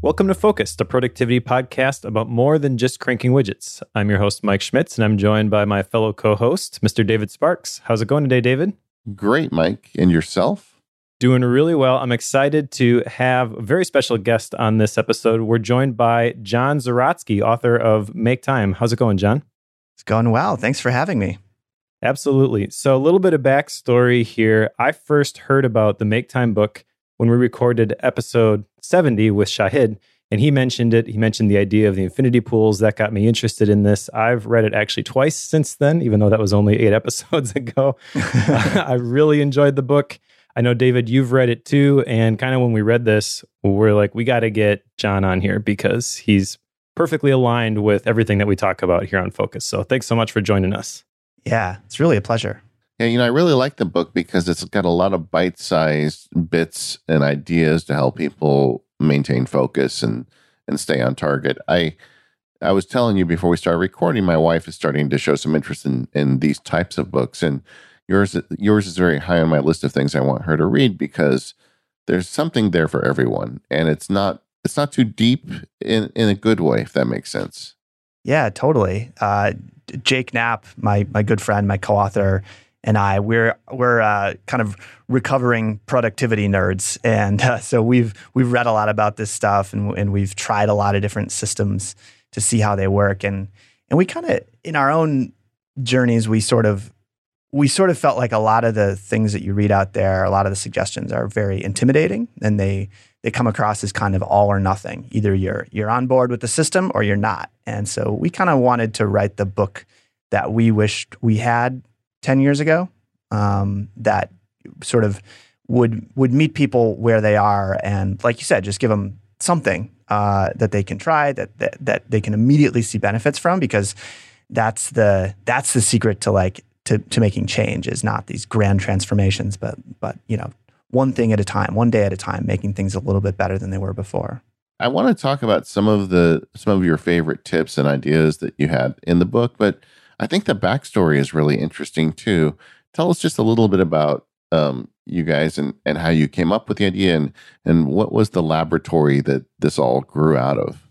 Welcome to Focused, the productivity podcast about more than just cranking widgets. I'm your host, Mike Schmitz, and I'm joined by my fellow co host, Mr. David Sparks. How's it going today, David? Great, Mike. And yourself? Doing really well. I'm excited to have a very special guest on this episode. We're joined by John Zeratsky, author of Make Time. How's it going, John? It's going well. Thanks for having me. Absolutely. So, a little bit of backstory here. I first heard about the Make Time book when we recorded episode 70 with Shahid, and he mentioned it. He mentioned the idea of the infinity pools. That got me interested in this. I've read it actually twice since then, even though that was only eight episodes ago. I really enjoyed the book. I know, David, you've read it too. And kind of when we read this, we're like, we got to get John on here because he's perfectly aligned with everything that we talk about here on Focused. So thanks so much for joining us. Yeah, it's really a pleasure. Yeah, you know, I really like the book because it's got a lot of bite sized bits and ideas to help people maintain focus and, and stay on target. I I was telling you before we started recording, my wife is starting to show some interest in, in these types of books. And yours yours is very high on my list of things I want her to read because there's something there for everyone. And it's not it's not too deep in, in a good way, if that makes sense. Yeah, totally. Uh, Jake Knapp, my my good friend, my co-author, and I we're we're uh, kind of recovering productivity nerds, and uh, so we've we've read a lot about this stuff, and and we've tried a lot of different systems to see how they work, and and we kind of in our own journeys we sort of we sort of felt like a lot of the things that you read out there, a lot of the suggestions are very intimidating, and they they come across as kind of all or nothing. Either you're you're on board with the system or you're not, and so we kind of wanted to write the book that we wished we had 10 years ago um, that sort of would would meet people where they are and like you said just give them something uh, that they can try that, that that they can immediately see benefits from because that's the that's the secret to like to, to making change is not these grand transformations but but you know one thing at a time one day at a time making things a little bit better than they were before. I want to talk about some of the some of your favorite tips and ideas that you had in the book but I think the backstory is really interesting too. Tell us just a little bit about um, you guys and, and how you came up with the idea and, and what was the laboratory that this all grew out of?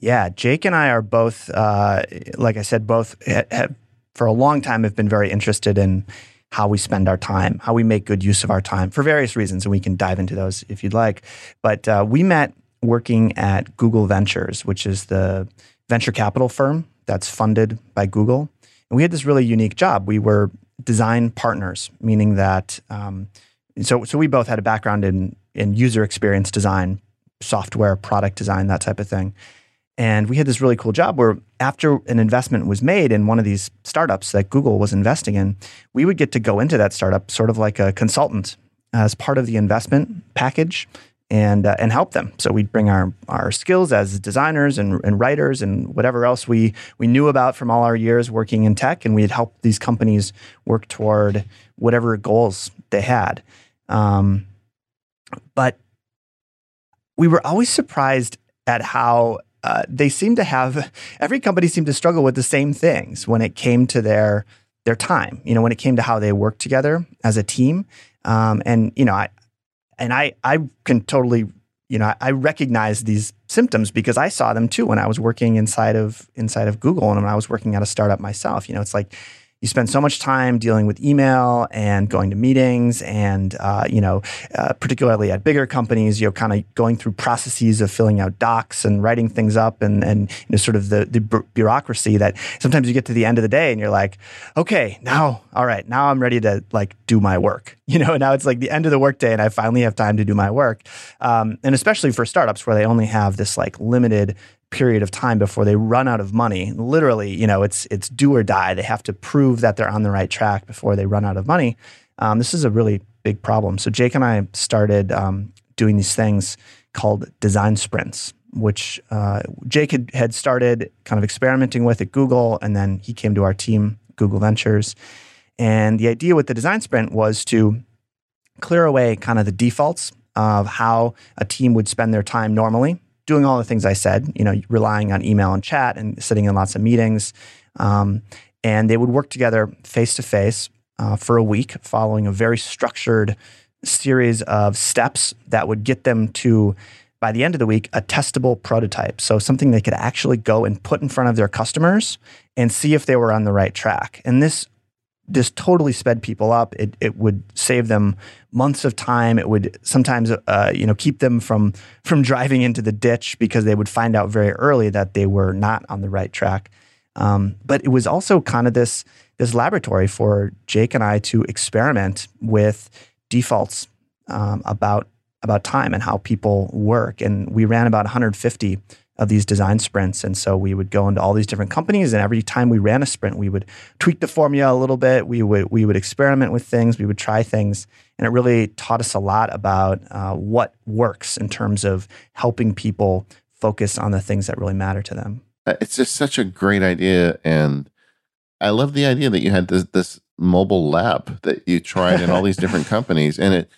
Yeah, Jake and I are both, uh, like I said, both have, for a long time have been very interested in how we spend our time, how we make good use of our time for various reasons. And we can dive into those if you'd like. But uh, we met working at Google Ventures, which is the venture capital firm that's funded by Google. And we had this really unique job. We were design partners, meaning that um, so so we both had a background in in user experience design, software, product design, that type of thing. And we had this really cool job where after an investment was made in one of these startups that Google was investing in, we would get to go into that startup sort of like a consultant as part of the investment package and uh, and help them. So we'd bring our our skills as designers and, and writers and whatever else we we knew about from all our years working in tech, and we'd help these companies work toward whatever goals they had. Um, but we were always surprised at how uh, they seemed to have every company seemed to struggle with the same things when it came to their their time. You know, when it came to how they work together as a team. Um, and you know, I, and I I can totally you know I recognize these symptoms because I saw them too when I was working inside of inside of Google and when I was working at a startup myself. You know, it's like you spend so much time dealing with email and going to meetings and uh, you know uh, particularly at bigger companies you know kind of going through processes of filling out docs and writing things up and and you know sort of the, the bureaucracy that sometimes you get to the end of the day and you're like okay now all right now i'm ready to like do my work. You know now it's like the end of the workday and i finally have time to do my work. Um, and especially for startups where they only have this like limited period of time before they run out of money. Literally, you know, it's it's do or die. They have to prove that they're on the right track before they run out of money. Um, this is a really big problem. So Jake and I started um, doing these things called design sprints, which uh, Jake had, had started kind of experimenting with at Google, and then he came to our team, Google Ventures. And the idea with the design sprint was to clear away kind of the defaults of how a team would spend their time normally doing all the things I said, you know, relying on email and chat and sitting in lots of meetings. Um, and they would work together face to face for a week, following a very structured series of steps that would get them to by the end of the week, a testable prototype. So something they could actually go and put in front of their customers and see if they were on the right track. And this this totally sped people up. It, it would save them months of time. It would sometimes, uh, you know, keep them from from driving into the ditch because they would find out very early that they were not on the right track. Um, but it was also kind of this this laboratory for Jake and I to experiment with defaults um, about about time and how people work. And we ran about 150 of these design sprints. And so we would go into all these different companies, and every time we ran a sprint, we would tweak the formula a little bit. We would we would experiment with things. We would try things, and it really taught us a lot about uh, what works in terms of helping people focus on the things that really matter to them. Uh, it's just such a great idea, and I love the idea that you had this this mobile lab that you tried in all these different companies, and it.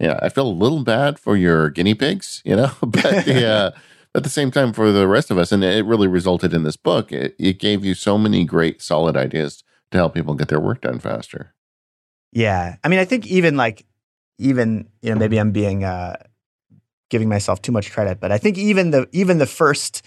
Yeah, I feel a little bad for your guinea pigs, you know, but yeah at the same time for the rest of us and it really resulted in this book it, it gave you so many great solid ideas to help people get their work done faster yeah i mean i think even like even you know maybe i'm being uh giving myself too much credit but i think even the even the first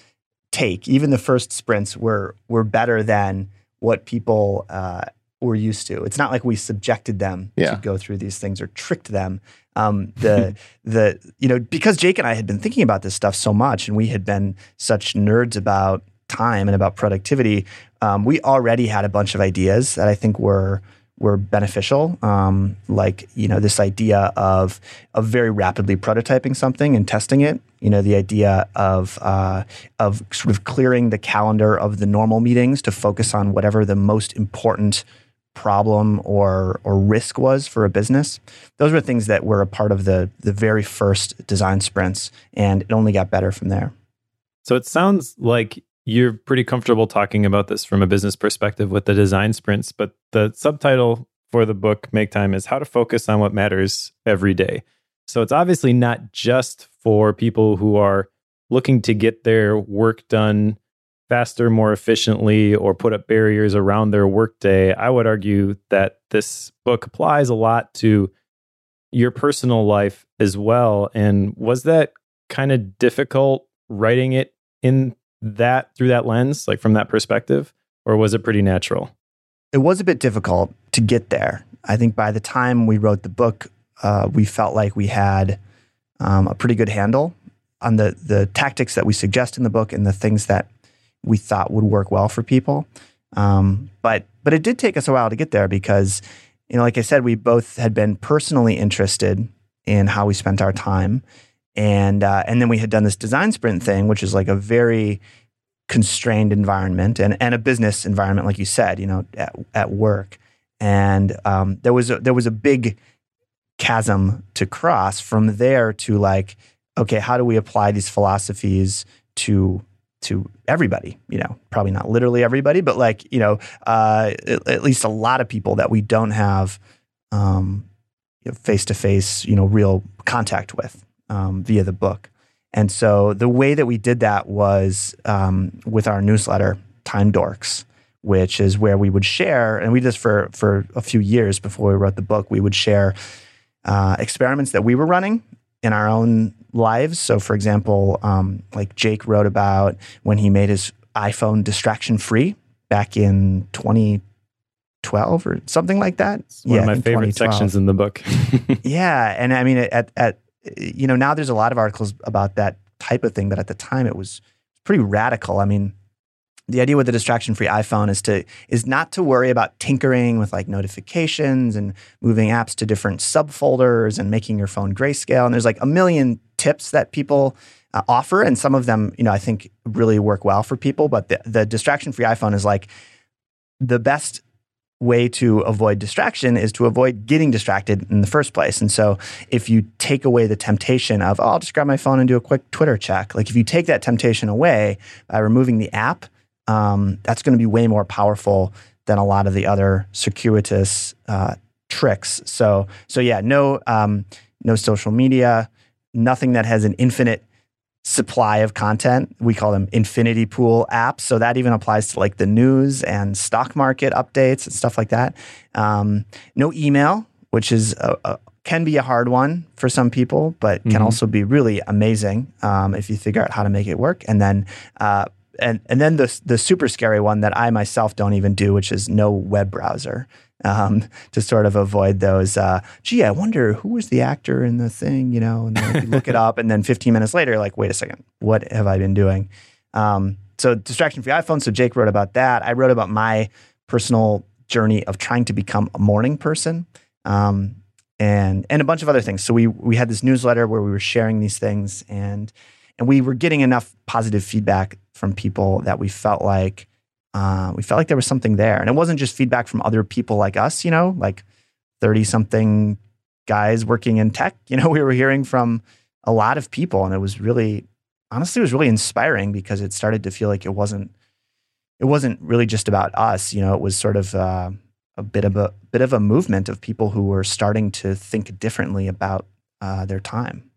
take even the first sprints were were better than what people uh were used to. It's not like we subjected them yeah. to go through these things or tricked them. Um, the the you know because Jake and I had been thinking about this stuff so much, and we had been such nerds about time and about productivity. Um, we already had a bunch of ideas that I think were were beneficial. Um, like you know this idea of of very rapidly prototyping something and testing it. You know the idea of uh, of sort of clearing the calendar of the normal meetings to focus on whatever the most important problem or or risk was for a business. Those were things that were a part of the the very first design sprints, and it only got better from there. So it sounds like you're pretty comfortable talking about this from a business perspective with the design sprints, but the subtitle for the book Make Time is how to focus on what matters every day. So it's obviously not just for people who are looking to get their work done faster, more efficiently, or put up barriers around their workday, I would argue that this book applies a lot to your personal life as well. And was that kind of difficult writing it in that through that lens, like from that perspective, or was it pretty natural? It was a bit difficult to get there. I think by the time we wrote the book, uh, we felt like we had um, a pretty good handle on the the tactics that we suggest in the book and the things that we thought would work well for people. Um, but but it did take us a while to get there because, you know, like I said, we both had been personally interested in how we spent our time, and uh, and then we had done this design sprint thing, which is like a very constrained environment and, and a business environment, like you said, you know, at, at work. And um, there was a, there was a big chasm to cross from there to like, okay, how do we apply these philosophies to to everybody, you know, probably not literally everybody, but like, you know, uh, at, at, least a lot of people that we don't have face to face, you know, real contact with um, via the book. And so the way that we did that was um, with our newsletter, Time Dorks, which is where we would share, and we did this for, for a few years before we wrote the book, we would share uh, experiments that we were running in our own lives. So, for example, um, like Jake wrote about when he made his iPhone distraction free back in 2012 or something like that. It's one yeah, of my favorite sections in the book. yeah, and I mean, at at you know now there's a lot of articles about that type of thing, but at the time it was pretty radical. I mean, the idea with the distraction free iphone is to is not to worry about tinkering with like notifications and moving apps to different subfolders and making your phone grayscale and there's like a million tips that people uh, offer and some of them you know i think really work well for people but the, the distraction free iphone is like the best way to avoid distraction is to avoid getting distracted in the first place. And so if you take away the temptation of, oh, I'll just grab my phone and do a quick Twitter check, like if you take that temptation away by removing the app, um, that's going to be way more powerful than a lot of the other circuitous uh, tricks. So, so yeah, no, um, no social media, nothing that has an infinite supply of content. We call them infinity pool apps. So that even applies to like the news and stock market updates and stuff like that. Um, no email, which is a, a can be a hard one for some people, but can Mhm. also be really amazing um, if you figure out how to make it work. And then, uh, and and then the the super scary one that I myself don't even do, which is no web browser, um, to sort of avoid those. Uh, Gee, I wonder who was the actor in the thing, you know? And then you look it up, and then 15 minutes later, you're like, wait a second, what have I been doing? Um, so distraction free iPhone. So Jake wrote about that. I wrote about my personal journey of trying to become a morning person. Um, and and a bunch of other things. So we we had this newsletter where we were sharing these things and and we were getting enough positive feedback from people that we felt like uh, we felt like there was something there. And it wasn't just feedback from other people like us, you know, like 30 something guys working in tech. You know, we were hearing from a lot of people and it was really honestly it was really inspiring because it started to feel like it wasn't it wasn't really just about us, you know, it was sort of uh, a bit of a bit of a movement of people who were starting to think differently about uh, their time.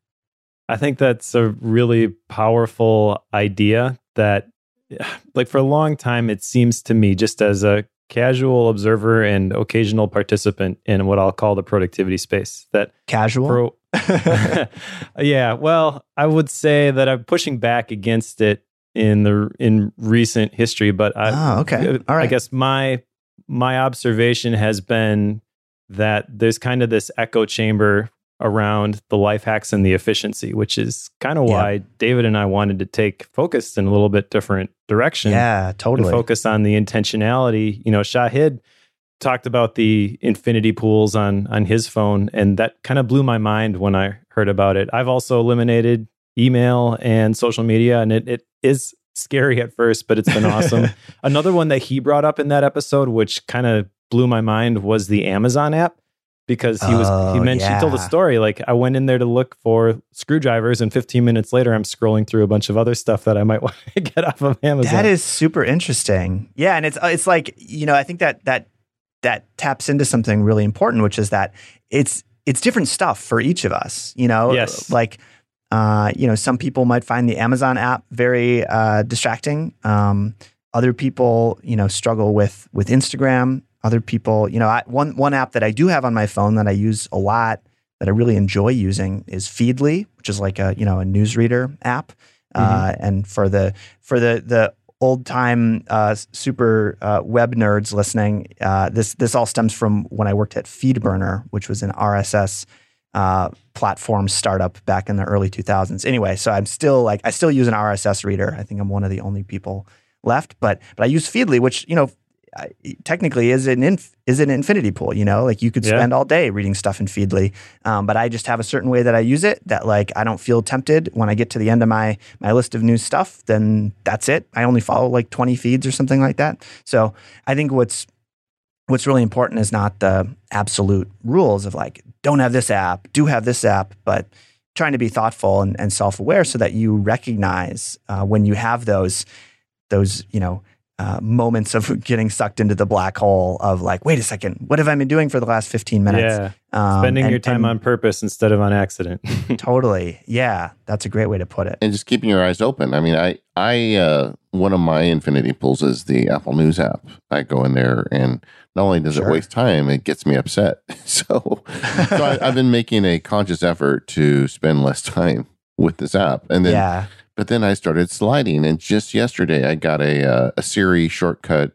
I think that's a really powerful idea that, like, for a long time, it seems to me, just as a casual observer and occasional participant in what I'll call the productivity space, that Casual. pro- yeah, well, I would say that I'm pushing back against it in the in recent history, but I, oh, okay. All right. I guess my my observation has been that there's kind of this echo chamber around the life hacks and the efficiency, which is kind of Yeah. why David and I wanted to take focus in a little bit different direction yeah, totally. focus on the intentionality. You know, Shahid talked about the infinity pools on on his phone, and that kind of blew my mind when I heard about it. I've also eliminated email and social media, and it, it is scary at first, but it's been awesome. Another one that he brought up in that episode, which kind of blew my mind, was the Amazon app. Because he was, he Oh, mentioned, he told a story. Like I went in there to look for screwdrivers, and 15 minutes later, I'm scrolling through a bunch of other stuff that I might want to get off of Amazon. That is super interesting. Yeah, and it's uh, it's like you know I think that that that taps into something really important, which is that it's it's different stuff for each of us. You know, Yes. like uh, you know some people might find the Amazon app very uh, distracting. Um, other people, you know, struggle with with Instagram. Other people, you know, I, one one app that I do have on my phone that I use a lot that I really enjoy using is Feedly, which is like a you know a newsreader app. Uh, and for the for the the old time uh, super uh, web nerds listening, uh, this this all stems from when I worked at FeedBurner, which was an RSS uh, platform startup back in the early 2000s. Anyway, so I'm still like I still use an RSS reader. I think I'm one of the only people left, but but I use Feedly, which you know I- technically is an inf- is an infinity pool. You know, like you could Yeah. spend all day reading stuff in Feedly, um, but I just have a certain way that I use it that like I don't feel tempted when I get to the end of my my list of new stuff. Then that's it. I only follow like 20 feeds or something like that. So I think what's what's really important is not the absolute rules of like don't have this app, do have this app, but trying to be thoughtful and, and self aware so that you recognize uh, when you have those those you know uh, moments of getting sucked into the black hole of like, wait a second, what have I been doing for the last 15 minutes? Yeah, Um, spending and- your time on purpose instead of on accident. totally. Yeah, that's a great way to put it. and just keeping your eyes open. I mean, I, I, uh, one of my infinity pools is the Apple News app. I go in there, and not only does Sure. it waste time, it gets me upset. so, so I, I've been making a conscious effort to spend less time with this app, and then, yeah. But then I started sliding, and just yesterday I got a uh, a Siri shortcut.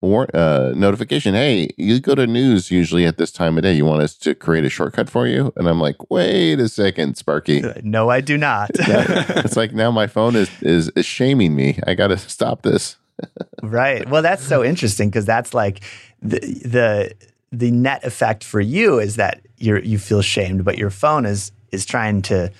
War, uh, notification. Hey, you go to news usually at this time of day. You want us to create a shortcut for you? And I'm like, wait a second, Sparky. No, I do not. it's like now my phone is is, is shaming me. I got to stop this. right. Well, that's so interesting because that's like the the the net effect for you is that you you feel shamed, but your phone is is trying to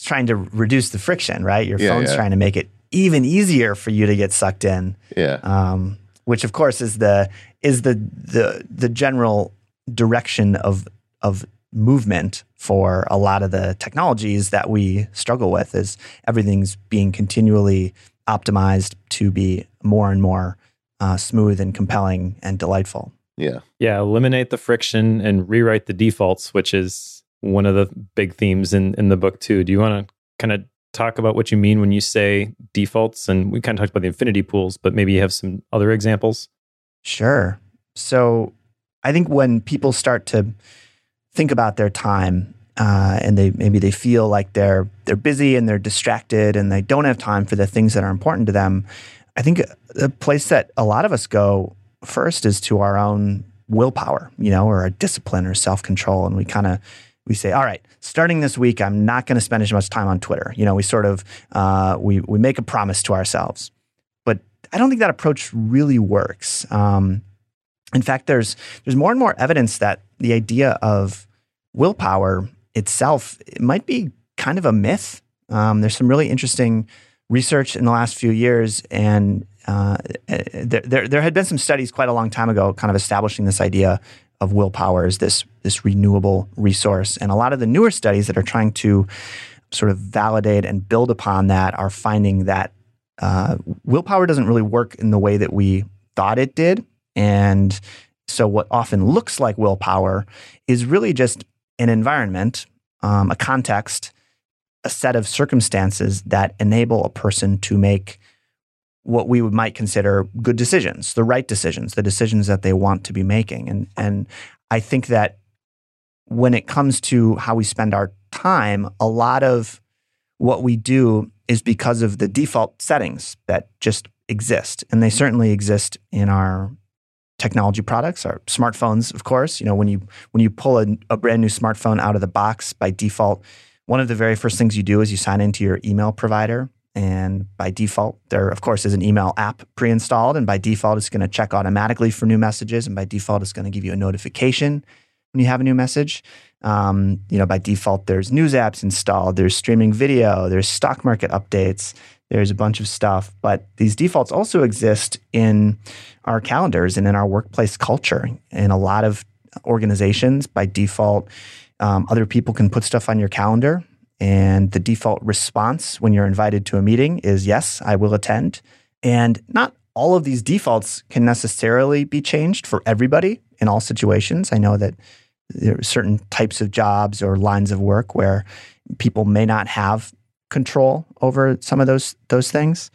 is trying to reduce the friction, right? Your Yeah, phone's yeah. trying to make it even easier for you to get sucked in. Yeah, um, which of course is the is the the the general direction of of movement for a lot of the technologies that we struggle with is everything's being continually optimized to be more and more uh, smooth and compelling and delightful. yeah, yeah, eliminate the friction and rewrite the defaults, which is one of the big themes in, in the book too. Do you want to kind of talk about what you mean when you say defaults? And we kind of talked about the infinity pools, but maybe you have some other examples. Sure. So I think when people start to think about their time uh, and they maybe they feel like they're they're busy and they're distracted and they don't have time for the things that are important to them. I think the place that a lot of us go first is to our own willpower, you know, or a discipline or self control, and we kind of we say, all right, starting this week, I'm not going to spend as much time on Twitter. You know, we sort of uh, we we make a promise to ourselves, but I don't think that approach really works. Um, in fact, there's there's more and more evidence that the idea of willpower itself it might be kind of a myth. Um, there's some really interesting research in the last few years, and uh, there, there, there had been some studies quite a long time ago, kind of establishing this idea of willpower is this this renewable resource. And a lot of the newer studies that are trying to sort of validate and build upon that are finding that uh, willpower doesn't really work in the way that we thought it did. And so, what often looks like willpower is really just an environment, um, a context, a set of circumstances that enable a person to make what we might consider good decisions, the right decisions, the decisions that they want to be making. And and I think that when it comes to how we spend our time, a lot of what we do is because of the default settings that just exist. And they certainly exist in our technology products, our smartphones, of course. You know, when you when you pull a, a, brand new smartphone out of the box by default, one of the very first things you do is you sign into your email provider. And by default, there of course is an email app pre-installed, and by default, it's going to check automatically for new messages, and by default, it's going to give you a notification when you have a new message. Um, you know, by default, there's news apps installed, there's streaming video, there's stock market updates, there's a bunch of stuff. But these defaults also exist in our calendars and in our workplace culture. In a lot of organizations, by default, um, other people can put stuff on your calendar. And the default response when you're invited to a meeting is yes, I will attend. And not all of these defaults can necessarily be changed for everybody in all situations. I know that there are certain types of jobs or lines of work where people may not have control over some of those those things.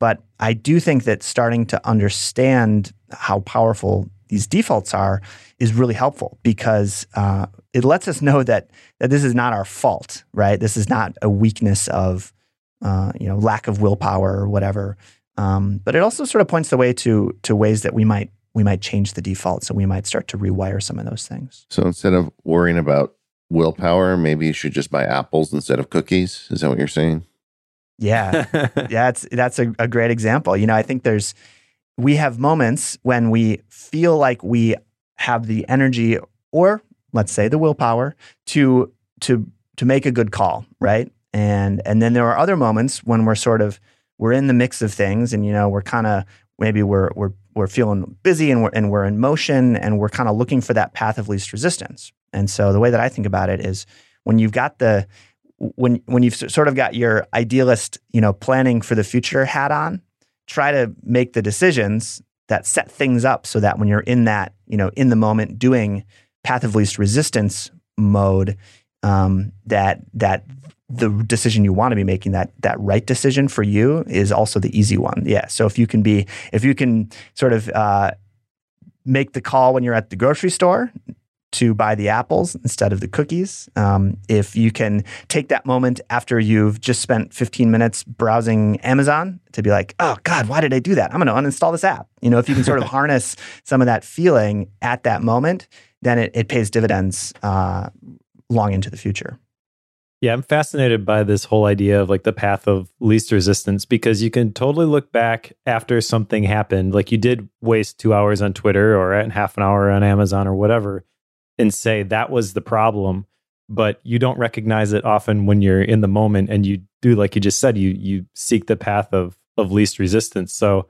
But I do think that starting to understand how powerful these defaults are is really helpful because uh, it lets us know that that this is not our fault, right? This is not a weakness of uh, you know lack of willpower or whatever. Um, but it also sort of points the way to to ways that we might we might change the default, so we might start to rewire some of those things. So instead of worrying about willpower, maybe you should just buy apples instead of cookies. Is that what you're saying? Yeah, yeah, it's, that's a, a great example. You know, I think there's we have moments when we feel like we have the energy or let's say the willpower to to to make a good call, right? And and then there are other moments when we're sort of we're in the mix of things and you know, we're kind of maybe we're we're we're feeling busy and we're and we're in motion and we're kind of looking for that path of least resistance. And so the way that I think about it is when you've got the when when you've sort of got your idealist, you know, planning for the future hat on, try to make the decisions that set things up so that when you're in that, you know, in the moment doing path of least resistance mode, um, that that the decision you want to be making that that right decision for you is also the easy one. Yeah. So if you can be if you can sort of uh, make the call when you're at the grocery store, to buy the apples instead of the cookies. Um, if you can take that moment after you've just spent 15 minutes browsing Amazon to be like, oh God, why did I do that? I'm going to uninstall this app. You know, if you can sort of harness some of that feeling at that moment, then it, it pays dividends uh, long into the future. Yeah, I'm fascinated by this whole idea of like the path of least resistance because you can totally look back after something happened. Like you did waste two hours on Twitter or half an hour on Amazon or whatever and say that was the problem but you don't recognize it often when you're in the moment and you do like you just said you you seek the path of of least resistance. So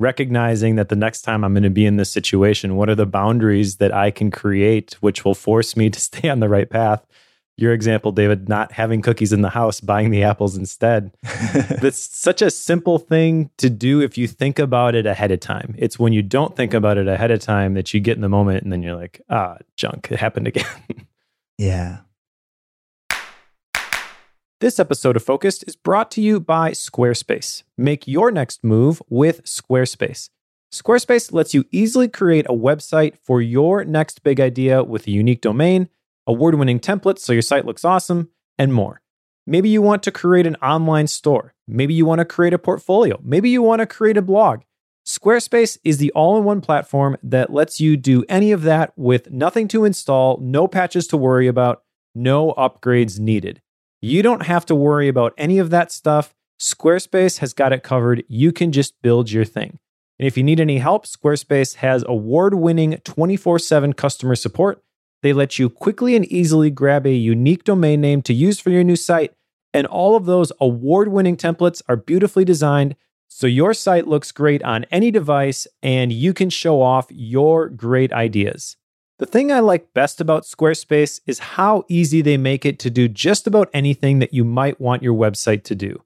recognizing that the next time I'm going to be in this situation what are the boundaries that I can create which will force me to stay on the right path your example, David, not having cookies in the house, buying the apples instead. That's such a simple thing to do if you think about it ahead of time. It's when you don't think about it ahead of time that you get in the moment and then you're like, ah, junk, it happened again. yeah. This episode of Focused is brought to you by Squarespace. Make your next move with Squarespace. Squarespace lets you easily create a website for your next big idea with a unique domain award winning templates so your site looks awesome, and more. Maybe you want to create an online store. Maybe you want to create a portfolio. Maybe you want to create a blog. Squarespace is the all in one platform that lets you do any of that with nothing to install, no patches to worry about, no upgrades needed. You don't have to worry about any of that stuff. Squarespace has got it covered. You can just build your thing. And if you need any help, Squarespace has award winning 24 7 customer support. They let you quickly and easily grab a unique domain name to use for your new site. And all of those award winning templates are beautifully designed so your site looks great on any device and you can show off your great ideas. The thing I like best about Squarespace is how easy they make it to do just about anything that you might want your website to do.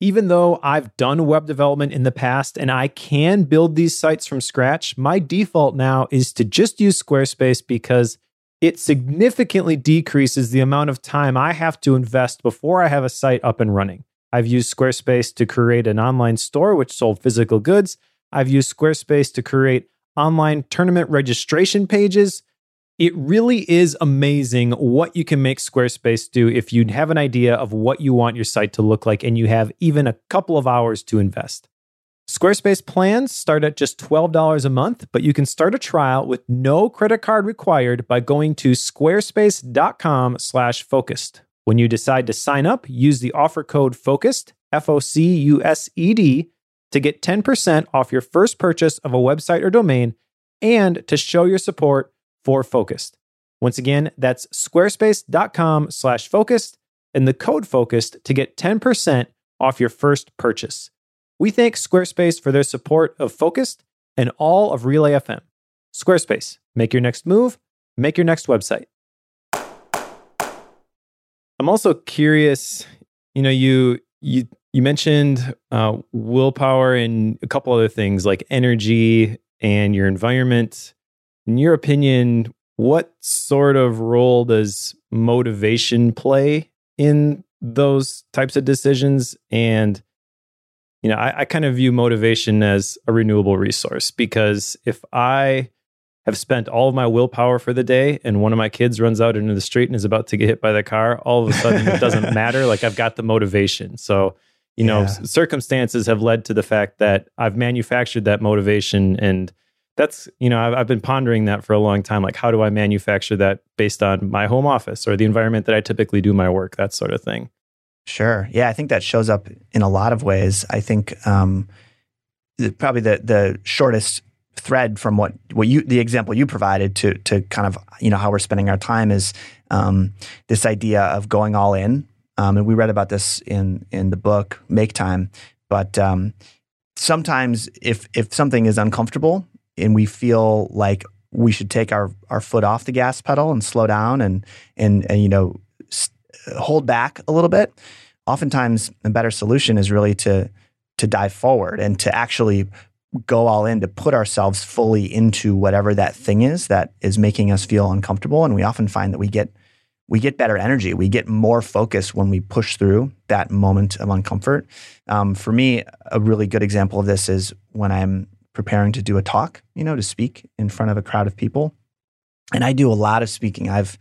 Even though I've done web development in the past and I can build these sites from scratch, my default now is to just use Squarespace because it significantly decreases the amount of time I have to invest before I have a site up and running. I've used Squarespace to create an online store which sold physical goods. I've used Squarespace to create online tournament registration pages. It really is amazing what you can make Squarespace do if you have an idea of what you want your site to look like and you have even a couple of hours to invest. Squarespace plans start at just $12 a month, but you can start a trial with no credit card required by going to squarespace.com/focused. When you decide to sign up, use the offer code FOCUSED, F O C U S E D, to get 10% off your first purchase of a website or domain and to show your support for Focused. Once again, that's squarespace.com slash focused and the code focused to get 10% off your first purchase. We thank Squarespace for their support of Focused and all of Relay FM. Squarespace, make your next move, make your next website. I'm also curious. You know, you you you mentioned uh, willpower and a couple other things like energy and your environment. In your opinion, what sort of role does motivation play in those types of decisions? And you know, I, I kind of view motivation as a renewable resource because if I have spent all of my willpower for the day and one of my kids runs out into the street and is about to get hit by the car, all of a sudden it doesn't matter. Like I've got the motivation. So, you know, yeah. circumstances have led to the fact that I've manufactured that motivation. And that's, you know, I've, I've been pondering that for a long time. Like, how do I manufacture that based on my home office or the environment that I typically do my work, that sort of thing? Sure. Yeah. I think that shows up in a lot of ways. I think, um, probably the the shortest thread from what what you the example you provided to to kind of you know how we're spending our time is um, this idea of going all in. Um, and we read about this in in the book Make Time. But um, sometimes if if something is uncomfortable and we feel like we should take our our foot off the gas pedal and slow down and and, and you know hold back a little bit. Oftentimes, a better solution is really to to dive forward and to actually go all in to put ourselves fully into whatever that thing is that is making us feel uncomfortable. And we often find that we get we get better energy. We get more focus when we push through that moment of uncomfort. Um, for me a really good example of this is when i'm preparing to do a talk you know to speak in front of a crowd of people. And i do a lot of speaking. I've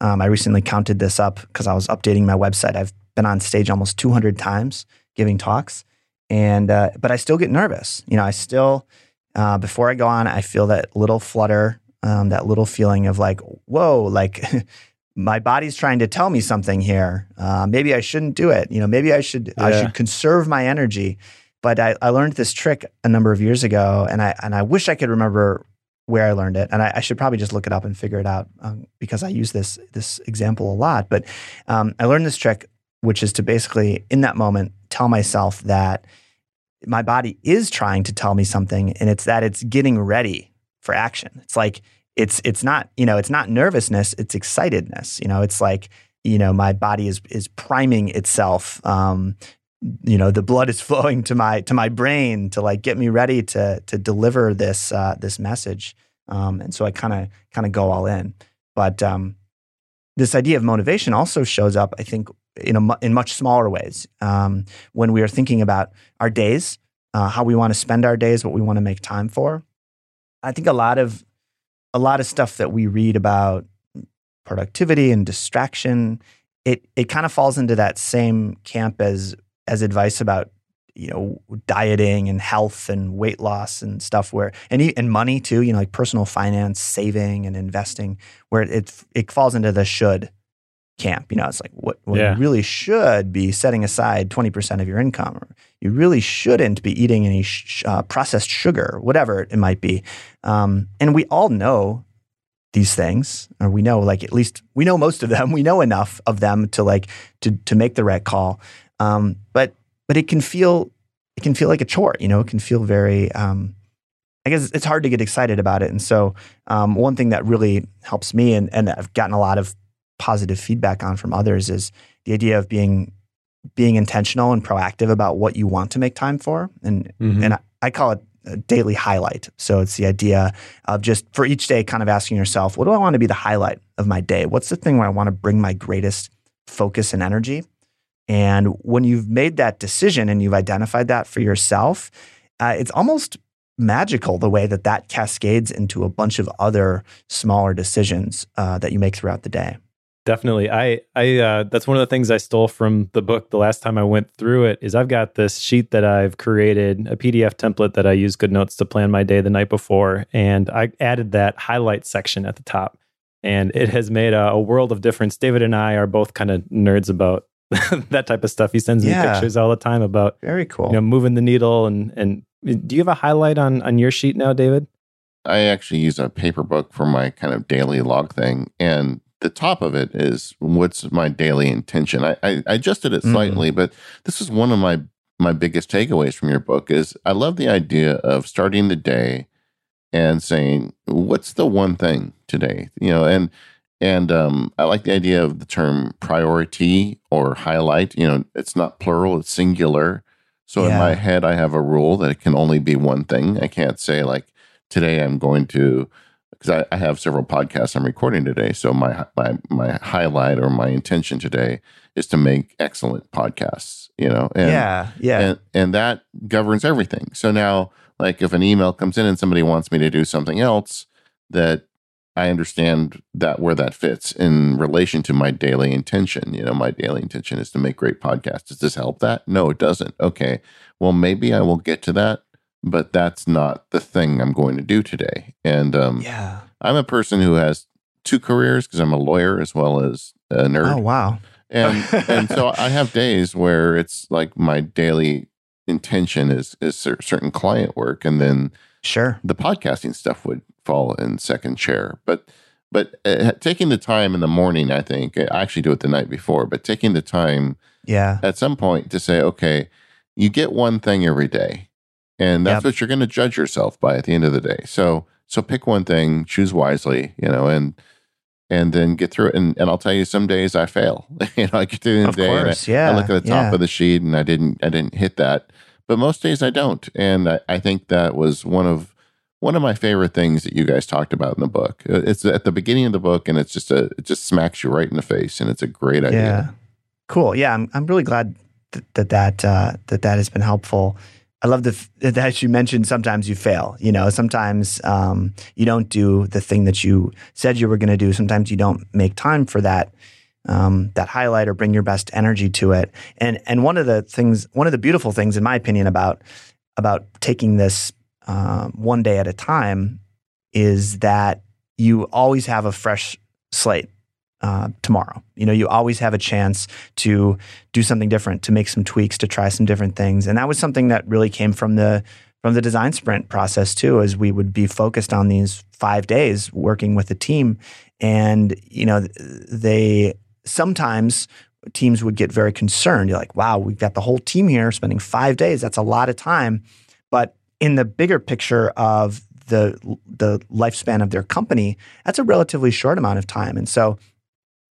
um, i recently counted this up because i was updating my website i've been on stage almost 200 times giving talks and uh, but I still get nervous. You know, I still uh, before I go on, I feel that little flutter, um, that little feeling of like, whoa, like my body's trying to tell me something here. Uh, maybe I shouldn't do it. You know, maybe I should yeah. I should conserve my energy. But I, I learned this trick a number of years ago, and I and I wish I could remember where I learned it, and I, I, should probably just look it up and figure it out um, because I use this this example a lot. But um, I learned this trick which is to basically, in that moment, tell myself that my body is trying to tell me something, and it's that it's getting ready for action. It's like it's it's not you know it's not nervousness, it's excitedness. You know, it's like you know my body is is priming itself. Um, you know, the blood is flowing to my to my brain to like get me ready to to deliver this uh, this message. Um, and so I kind of kind of go all in. But um, this idea of motivation also shows up, I think, in, a, in much smaller ways. Um, when we are thinking about our days, uh, how we want to spend our days, what we want to make time for. I think a lot of a lot of stuff that we read about productivity and distraction, it it kind of falls into that same camp as as advice about you know dieting and health and weight loss and stuff where and and money too you know like personal finance saving and investing where it it falls into the should camp you know it's like what, what Yeah. you really should be setting aside 20% of your income or you really shouldn't be eating any sh- uh, processed sugar whatever it might be um, and we all know these things or we know like at least we know most of them we know enough of them to like to to make the right call um, but but it can feel it can feel like a chore you know? It can feel very um, i guess it's hard to get excited about it. And so um, one thing that really helps me and, and i've gotten a lot of positive feedback on from others is the idea of being being intentional and proactive about what you want to make time for. And Mhm. and I, I call it a daily highlight. So it's the idea of just for each day kind of asking yourself what do i want to be the highlight of my day? What's the thing where i want to bring my greatest focus and energy and when you've made that decision and you've identified that for yourself uh, it's almost magical the way that that cascades into a bunch of other smaller decisions uh, that you make throughout the day Definitely. I I uh, that's one of the things I stole from the book the last time I went through it is I've got this sheet that I've created, a PDF template that I use GoodNotes to plan my day the night before, and I added that highlight section at the top. And it has made a, a world of difference. David and I are both kind of nerds about that type of stuff. He sends me Yeah. pictures all the time about very cool you know moving the needle and and do you have a highlight on on your sheet now, David? I actually use a paper book for my kind of daily log thing. And the top of it is what's my daily intention. I, I, I adjusted it Mhm. slightly, but this is one of my my biggest takeaways from your book is I love the idea of starting the day and saying, what's the one thing today? You know, and and um, I like the idea of the term priority or highlight. You know, it's not plural, it's singular. So in my head, I have a rule that it can only be one thing. I can't say like today I'm going to because I, I have several podcasts I'm recording today. So my my my highlight or my intention today is to make excellent podcasts. You know, and yeah yeah and and that governs everything. So now, like if an email comes in and somebody wants me to do something else, that I understand that where that fits in relation to my daily intention. You know, my daily intention is to make great podcasts. Does this help that? No, it doesn't. Okay, well maybe I will get to that, but that's not the thing I'm going to do today. And um, yeah I'm a person who has two careers because I'm a lawyer as well as a nerd oh wow and and so I have days where it's like my daily intention is is certain client work, and then sure the podcasting stuff would fall in second chair. But but uh, taking the time in the morning, I think I actually do it the night before, but taking the time yeah at some point to say, okay, you get one thing every day, and that's Yep. what you're going to judge yourself by at the end of the day. So so pick one thing, choose wisely, you know, and and then get through it. And, and I'll tell you, some days I fail. you know, I get to the end of the day, and I, yeah I look at the top yeah. of the sheet, and I didn't I didn't hit that. But most days I don't, and I, I think that was one of one of my favorite things that you guys talked about in the book. Uh, It's at the beginning of the book, and it's just a it just smacks you right in the face, and it's a great idea. Yeah, cool. Yeah, I'm I'm really glad that that that, uh, that that has been helpful. I love the f- that you mentioned. Sometimes you fail. You know, sometimes um, you don't do the thing that you said you were going to do. Sometimes you don't make time for that um, that highlight or bring your best energy to it. And and one of the things, one of the beautiful things, in my opinion, about about taking this um, one day at a time is that you always have a fresh slate uh, tomorrow. You know, you always have a chance to do something different, to make some tweaks, to try some different things. And that was something that really came from the from the design sprint process too, as we would be focused on these five days working with a team. And, you know, they sometimes teams would get very concerned. You're like, wow, we've got the whole team here spending five days. That's a lot of time. But in the bigger picture of the the lifespan of their company, that's a relatively short amount of time. And so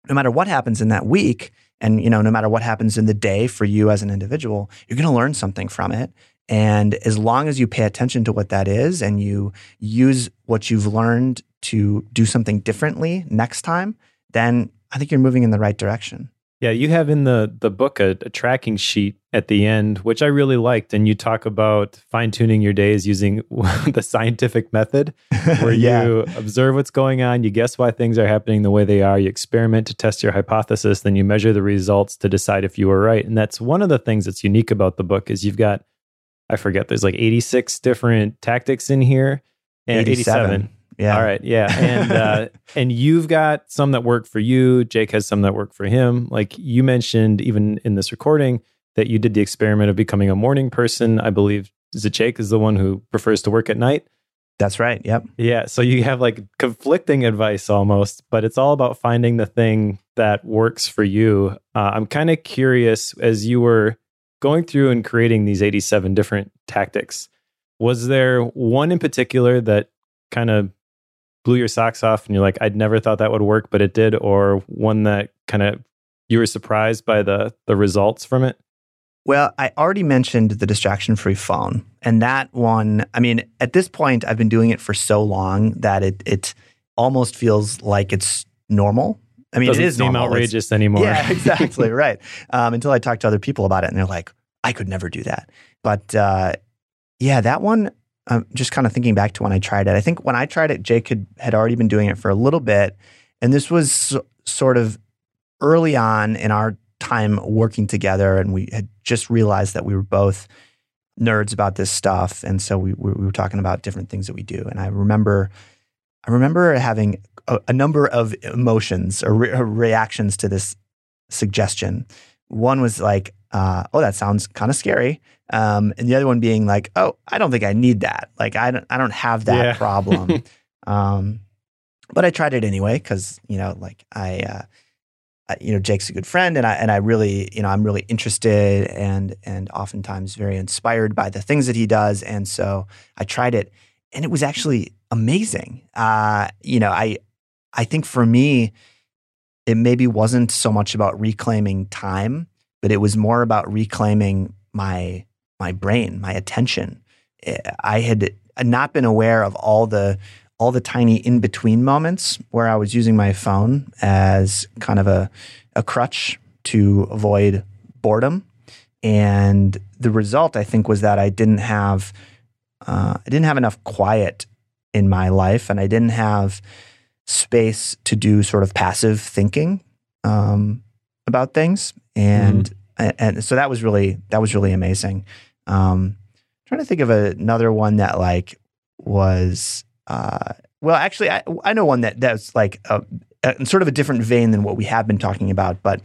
no matter what happens in that week and you know no matter what happens in the day for you as an individual you're to learn something from it and as long as you pay attention to what that is and you use what you've learned to do something differently next time then i think you're moving in the right direction Yeah, you have in the the book a, a, tracking sheet at the end, which I really liked, and you talk about fine tuning your days using the scientific method, where yeah. you observe what's going on, you guess why things are happening the way they are, you experiment to test your hypothesis, then you measure the results to decide if you were right. And that's one of the things that's unique about the book is you've got, I forget, there's like 86 different tactics in here, and 87. 87 yeah. All right. Yeah. And uh, and you've got some that work for you. Jake has some that work for him. Like you mentioned, even in this recording, that you did the experiment of becoming a morning person. I believe Jake is the one who prefers to work at night. That's right. Yep. Yeah. So you have like conflicting advice almost, but it's all about finding the thing that works for you. Uh, I'm kind of curious as you were going through and creating these 87 different tactics. Was there one in particular that kind of blew your socks off and you're like, I'd never thought that would work, but it did, or one that kind of you were surprised by the the results from it? Well, I already mentioned the distraction free phone. And that one, I mean, at this point, I've been doing it for so long that it it almost feels like it's normal. I mean, Doesn't it is seem normal. outrageous it's, anymore. Yeah, exactly. right. Um, until I talk to other people about it and they're like, I could never do that. But uh, yeah, that one, I'm just kind of thinking back to when I tried it. I think when I tried it, Jake had, had already been doing it for a little bit. And this was so, sort of early on in our time working together. And we had just realized that we were both nerds about this stuff. And so we, we were talking about different things that we do. And I remember, I remember having a, a number of emotions or, re- or reactions to this suggestion. One was like, uh, oh, that sounds kind of scary. Um, and the other one being like, oh, I don't think I need that. Like, I don't, I don't have that yeah. problem. um, but I tried it anyway because you know, like I, uh, I, you know, Jake's a good friend, and I and I really, you know, I'm really interested and and oftentimes very inspired by the things that he does, and so I tried it, and it was actually amazing. Uh, you know, I I think for me, it maybe wasn't so much about reclaiming time but it was more about reclaiming my my brain, my attention. Eh, I had not been aware of all the all the tiny in between moments where I was using my phone as kind of a a crutch to avoid boredom. And the result, I think, was that I didn't have uh, I didn't have enough quiet in my life, and I didn't have space to do sort of passive thinking um, about things and mm-hmm. and so that was really that was really amazing. Um, trying to think of another one that like was uh, well, actually, I, I know one that that's like a, a, sort of a different vein than what we have been talking about. But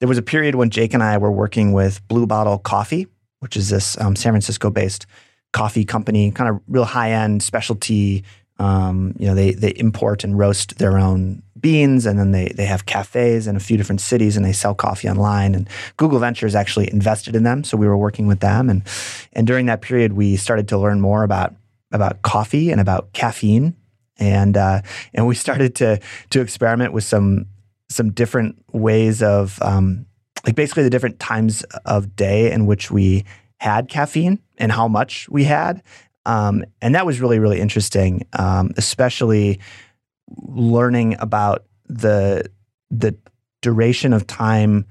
there was a period when Jake and I were working with Blue Bottle Coffee, which is this um, San Francisco-based coffee company, kind of real high-end specialty um, you know, they they import and roast their own beans, and then they they have cafes in a few different cities, and they sell coffee online. And Google Ventures actually invested in them, so we were working with them. And and during that period, we started to learn more about about coffee and about caffeine, and uh, and we started to to experiment with some some different ways of um, like basically the different times of day in which we had caffeine and how much we had um, and that was really, really interesting, um, especially learning about the the duration of time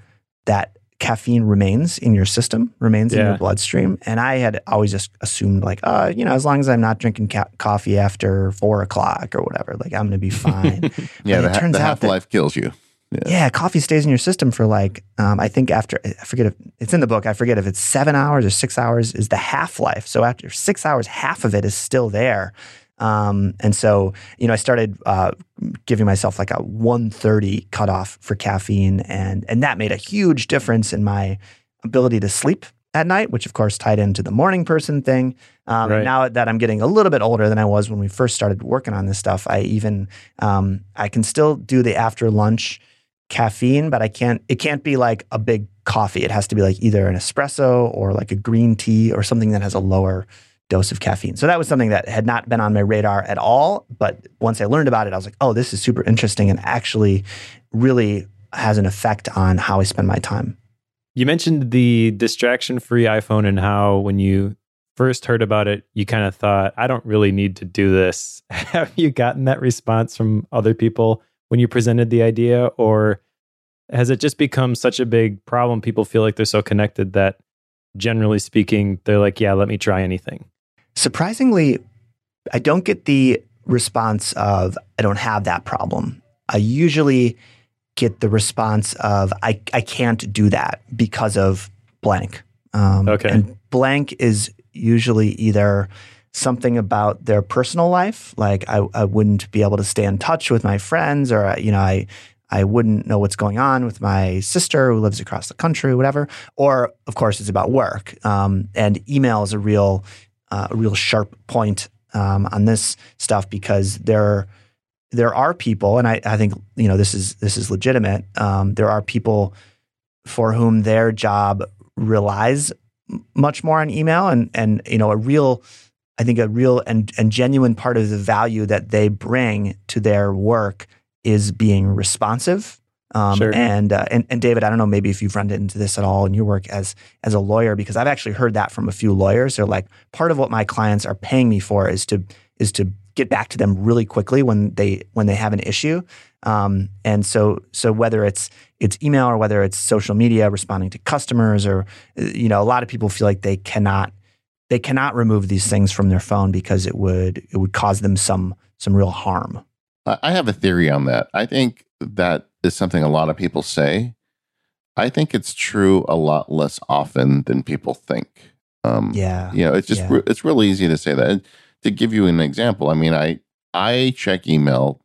that caffeine remains in your system, remains yeah. in your bloodstream. And I had always just assumed, like, uh, you know, as long as I'm not drinking ca- coffee after four o'clock or whatever, like I'm going to be fine. yeah, the, ha- the half life kills you. Yeah. yeah. coffee stays in your system for like um, I think after I forget if it's in the book. I forget if it's seven hours or six hours is the half life. So after six hours, half of it is still there. Um, and so you know, I started uh, giving myself like a 130 cutoff for caffeine, and and that made a huge difference in my ability to sleep at night, which of course tied into the morning person thing. Um, right. Now that I'm getting a little bit older than I was when we first started working on this stuff, I even um, I can still do the after lunch caffeine, but I can't. It can't be like a big coffee. It has to be like either an espresso or like a green tea or something that has a lower dose of caffeine. So that was something that had not been on my radar at all. But once I learned about it, I was like, oh, this is super interesting and actually really has an effect on how I spend my time. You mentioned the distraction free iPhone and how when you first heard about it, you kind of thought, I don't really need to do this. Have you gotten that response from other people when you presented the idea, or has it just become such a big problem? People feel like they're so connected that generally speaking, they're like, yeah, let me try anything. Surprisingly, I don't get the response of, I don't have that problem. I usually get the response of, I, I can't do that because of blank. Um, okay. And blank is usually either something about their personal life, like I, I wouldn't be able to stay in touch with my friends, or you know, I I wouldn't know what's going on with my sister who lives across the country, whatever. Or of course, it's about work. Um, and email is a real uh, a real sharp point um, on this stuff because there there are people, and I, I think you know this is this is legitimate. Um, there are people for whom their job relies much more on email, and and you know a real I think a real and, and genuine part of the value that they bring to their work is being responsive. Um, sure. and, uh, and and David, I don't know maybe if you've run into this at all in your work as as a lawyer, because I've actually heard that from a few lawyers. They're like, part of what my clients are paying me for is to is to get back to them really quickly when they when they have an issue. Um, and so so whether it's it's email or whether it's social media, responding to customers, or you know, a lot of people feel like they cannot they cannot remove these things from their phone because it would it would cause them some some real harm. I have a theory on that. I think that is something a lot of people say. I think it's true a lot less often than people think. Um, yeah, you know, it's just yeah. re- it's really easy to say that. And to give you an example, I mean, I I check email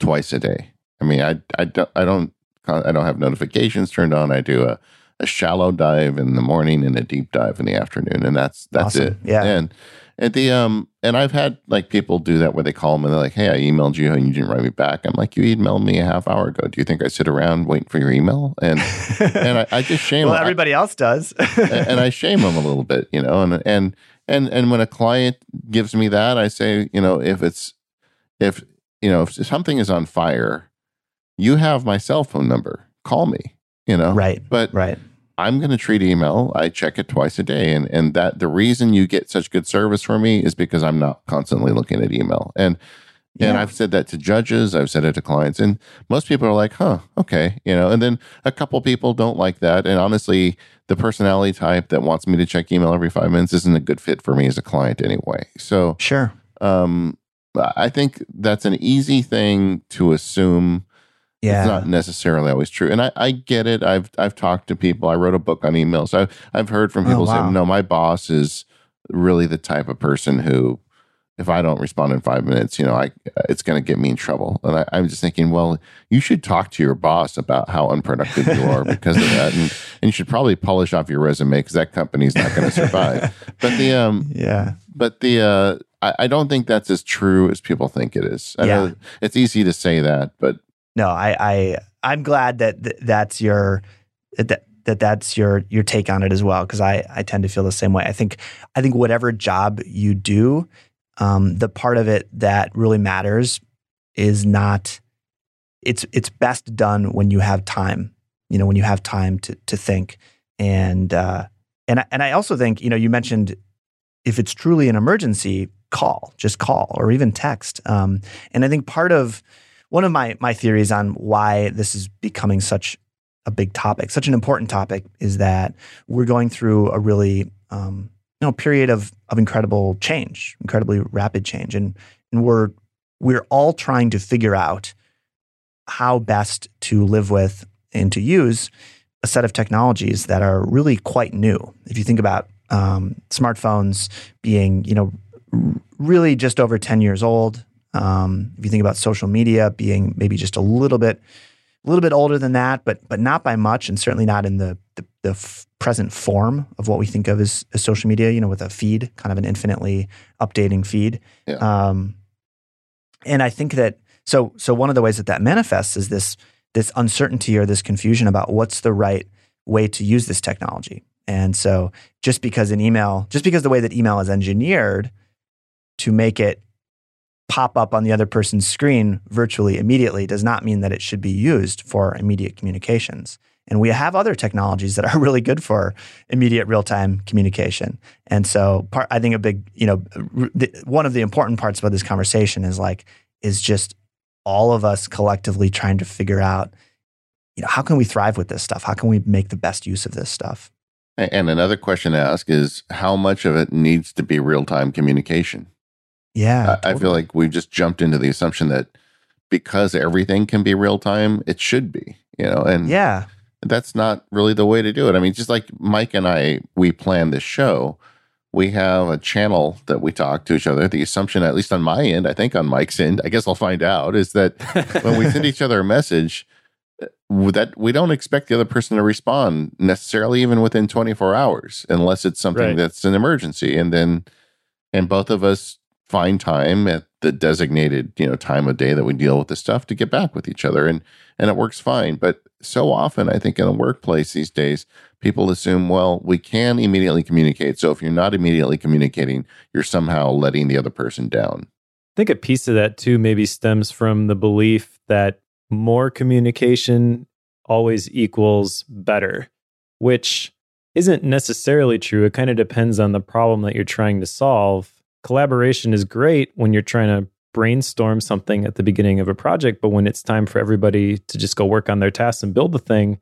twice a day. I mean, I I don't I don't I don't have notifications turned on. I do a a shallow dive in the morning and a deep dive in the afternoon, and that's that's awesome. it. Yeah, and and the um and I've had like people do that where they call them and they're like, "Hey, I emailed you and you didn't write me back." I'm like, "You emailed me a half hour ago. Do you think I sit around waiting for your email?" And and I, I just shame. well, them. everybody I, else does, and I shame them a little bit, you know. And and and and when a client gives me that, I say, you know, if it's if you know if something is on fire, you have my cell phone number. Call me. You know, right? But right I'm going to treat email. I check it twice a day, and and that the reason you get such good service from me is because I'm not constantly looking at email. And yeah. and I've said that to judges. I've said it to clients, and most people are like, "Huh, okay," you know. And then a couple people don't like that. And honestly, the personality type that wants me to check email every five minutes isn't a good fit for me as a client anyway. So sure. Um, I think that's an easy thing to assume yeah. It's not necessarily always true. And I, I get it. I've I've talked to people. I wrote a book on emails. I've I've heard from people oh, wow. say, no, my boss is really the type of person who if I don't respond in five minutes, you know, I it's going to get me in trouble. And I, am just thinking, well, you should talk to your boss about how unproductive you are because of that, and, and you should probably polish off your resume because that company's not going to survive. but the um, yeah, but the uh, I, I, don't think that's as true as people think it is. I yeah. it's easy to say that, but no, I, I I'm glad that th- that's your that that that's your your take on it as well because I I tend to feel the same way. I think I think whatever job you do, um, the part of it that really matters is not it's it's best done when you have time. You know, when you have time to to think and uh, and I, and I also think you know you mentioned if it's truly an emergency, call, just call or even text. Um, and I think part of one of my my theories on why this is becoming such a big topic, such an important topic, is that we're going through a really um, you know period of of incredible change, incredibly rapid change, and and we're we're all trying to figure out how best to live with and to use a set of technologies that are really quite new. If you think about um, smartphones being, you know, really just over 10 years old, um, if you think about social media being maybe just a little bit, a little bit older than that, but but not by much, and certainly not in the the, the f- present form of what we think of as, as, social media. You know, with a feed, kind of an infinitely updating feed. Yeah. Um, and I think that so so one of the ways that that manifests is this this uncertainty or this confusion about what's the right way to use this technology. And so just because an email, just because the way that email is engineered to make it pop up on the other person's screen virtually immediately does not mean that it should be used for immediate communications. And we have other technologies that are really good for immediate real time communication. And so, part, I think a big, you know, the, one of the important parts about this conversation is like, is just all of us collectively trying to figure out you know, how can we thrive with this stuff? How can we make the best use of this stuff? And another question to ask is how much of it needs to be real time communication? Yeah. I, I feel like we've just jumped into the assumption that because everything can be real time, it should be, you know, and yeah, that's not really the way to do it. I mean, just like Mike and I, we plan this show, we have a channel that we talk to each other. The assumption, at least on my end, I think on Mike's end, I guess I'll find out, is that when we send each other a message, uh, that we don't expect the other person to respond necessarily even within 24 hours unless it's something Right. that's an emergency and then and both of us find time at the designated you know time of day that we deal with the stuff to get back with each other and and it works fine but so often i think in a workplace these days people assume well we can immediately communicate so if you're not immediately communicating you're somehow letting the other person down I think a piece of that too maybe stems from the belief that more communication always equals better, which isn't necessarily true. It kind of depends on the problem that you're trying to solve. Collaboration is great when you're trying to brainstorm something at the beginning of a project, but when it's time for everybody to just go work on their tasks and build the thing,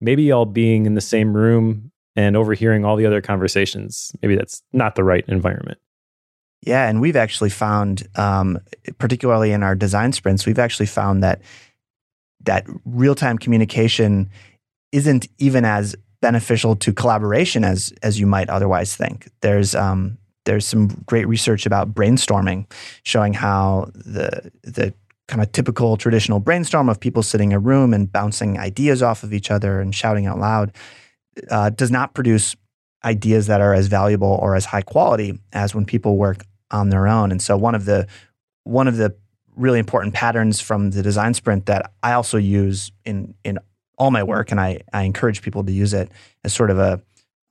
maybe all being in the same room and overhearing all the other conversations, maybe that's not the right environment. Yeah, and we've actually found, um, particularly in our design sprints, we've actually found that that real time communication isn't even as beneficial to collaboration as as you might otherwise think. There's um, there's some great research about brainstorming, showing how the the kind of typical traditional brainstorm of people sitting in a room and bouncing ideas off of each other and shouting out loud uh, does not produce ideas that are as valuable or as high quality as when people work on their own. And so one of the one of the really important patterns from the design sprint that I also use in in all my work, and I I encourage people to use it as sort of a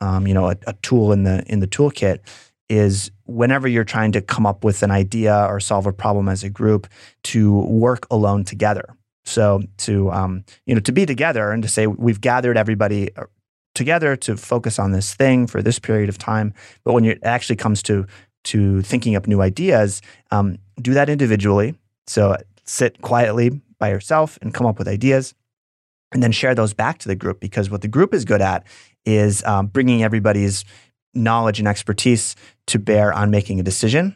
um, you know a, a tool in the in the toolkit is whenever you're trying to come up with an idea or solve a problem as a group to work alone together. So to um, you know to be together and to say we've gathered everybody uh, together to focus on this thing for this period of time. But when it actually comes to to thinking up new ideas, um, do that individually. So sit quietly by yourself and come up with ideas, and then share those back to the group. Because what the group is good at is um, bringing everybody's knowledge and expertise to bear on making a decision.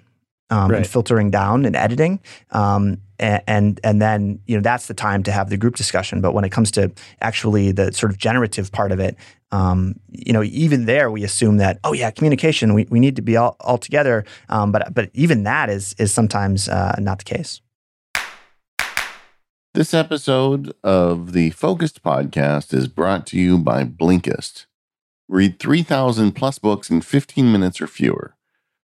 Um, Right. and filtering down and editing, um, a- and and then you know that's the time to have the group discussion. But when it comes to actually the sort of generative part of it, um, you know, even there we assume that oh yeah, communication we, we need to be all, all together. Um, but but even that is is sometimes uh, not the case. This episode of the Focused podcast is brought to you by Blinkist. Read 3,000 plus books in 15 minutes or fewer.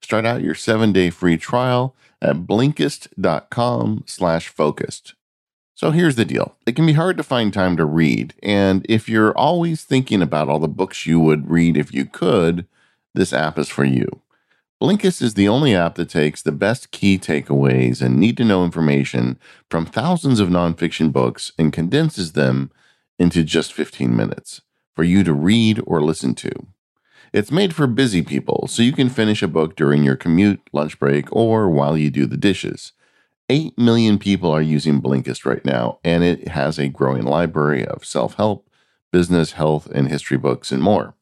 Start out your seven-day free trial at Blinkist.com slash focused. So here's the deal. It can be hard to find time to read, and if you're always thinking about all the books you would read if you could, this app is for you. Blinkist is the only app that takes the best key takeaways and need to know information from thousands of nonfiction books and condenses them into just 15 minutes for you to read or listen to. It's made for busy people, so you can finish a book during your commute, lunch break, or while you do the dishes. 8 million people are using Blinkist right now, and it has a growing library of self help, business, health, and history books, and more.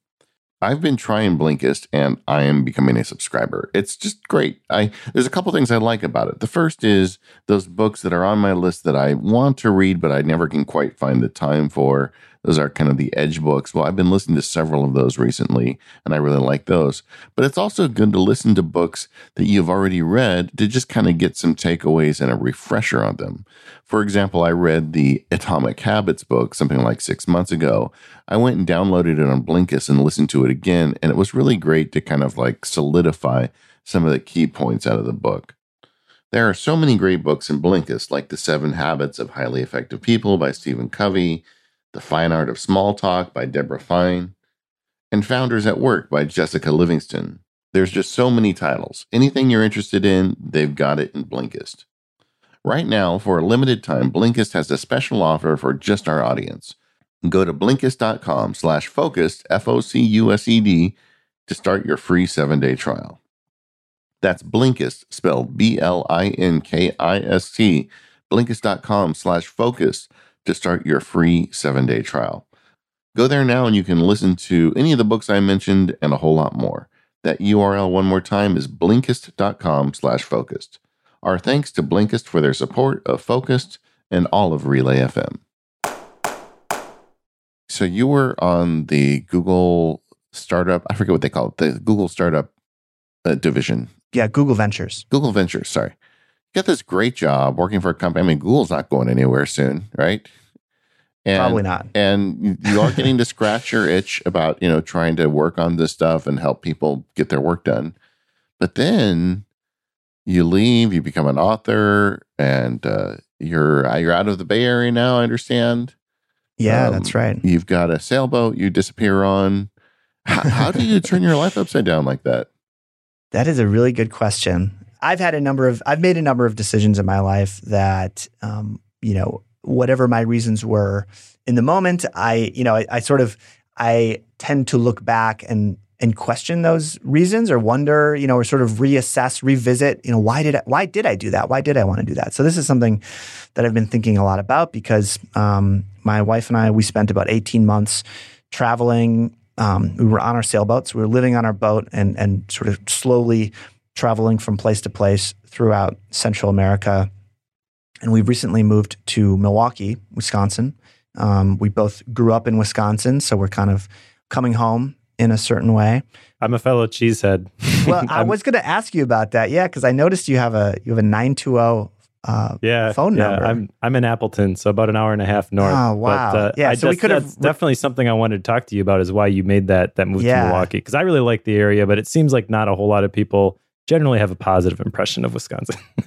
I've been trying Blinkist and I am becoming a subscriber. It's just great. I there's a couple things I like about it. The first is those books that are on my list that I want to read but I never can quite find the time for. Those are kind of the edge books. Well, I've been listening to several of those recently and I really like those. But it's also good to listen to books that you've already read to just kind of get some takeaways and a refresher on them. For example, I read the Atomic Habits book something like 6 months ago. I went and downloaded it on Blinkist and listened to it again and it was really great to kind of like solidify some of the key points out of the book. There are so many great books in Blinkist, like The Seven Habits of Highly Effective People by Stephen Covey, The Fine Art of Small Talk by Deborah Fine, and Founders at Work by Jessica Livingston. There's just so many titles. Anything you're interested in, they've got it in Blinkist. Right now, for a limited time, Blinkist has a special offer for just our audience. Go to Blinkist.com slash focused, F-O-C-U-S-E-D, to start your free seven-day trial. That's Blinkist, spelled B-L-I-N-K-I-S-T, Blinkist.com slash focus to start your free seven day trial. Go there now and you can listen to any of the books I mentioned and a whole lot more. That URL one more time is blinkist.com slash focused. Our thanks to Blinkist for their support of Focused and all of Relay FM. So you were on the Google startup, I forget what they call it, the Google startup uh, division. Yeah, Google Ventures. Google Ventures, sorry. Got this great job working for a company. I mean, Google's not going anywhere soon, right? And, Probably not. And you are getting to scratch your itch about, you know, trying to work on this stuff and help people get their work done. But then you leave, you become an author, and uh, you're you're out of the Bay Area now. I understand. Yeah, um, that's right. You've got a sailboat you disappear on. How, how do you turn your life upside down like that? That is a really good question. I've had a number of I've made a number of decisions in my life that um, you know whatever my reasons were in the moment, I you know I, I sort of I tend to look back and and question those reasons or wonder, you know, or sort of reassess, revisit, you know, why did I, why did I do that? Why did I want to do that? So this is something that I've been thinking a lot about because um, my wife and I we spent about eighteen months traveling. Um, we were on our sailboats. We were living on our boat and and sort of slowly traveling from place to place throughout Central America. And we've recently moved to Milwaukee, Wisconsin. Um, we both grew up in Wisconsin, so we're kind of coming home in a certain way. I'm a fellow cheesehead. well, I was going to ask you about that. Yeah, because I noticed you have a you have a nine two zero. Uh, yeah, phone yeah, number. I'm I'm in Appleton, so about an hour and a half north. Oh wow! But, uh, yeah, I so just, we could have definitely something I wanted to talk to you about is why you made that that move yeah. to Milwaukee because I really like the area, but it seems like not a whole lot of people generally have a positive impression of Wisconsin.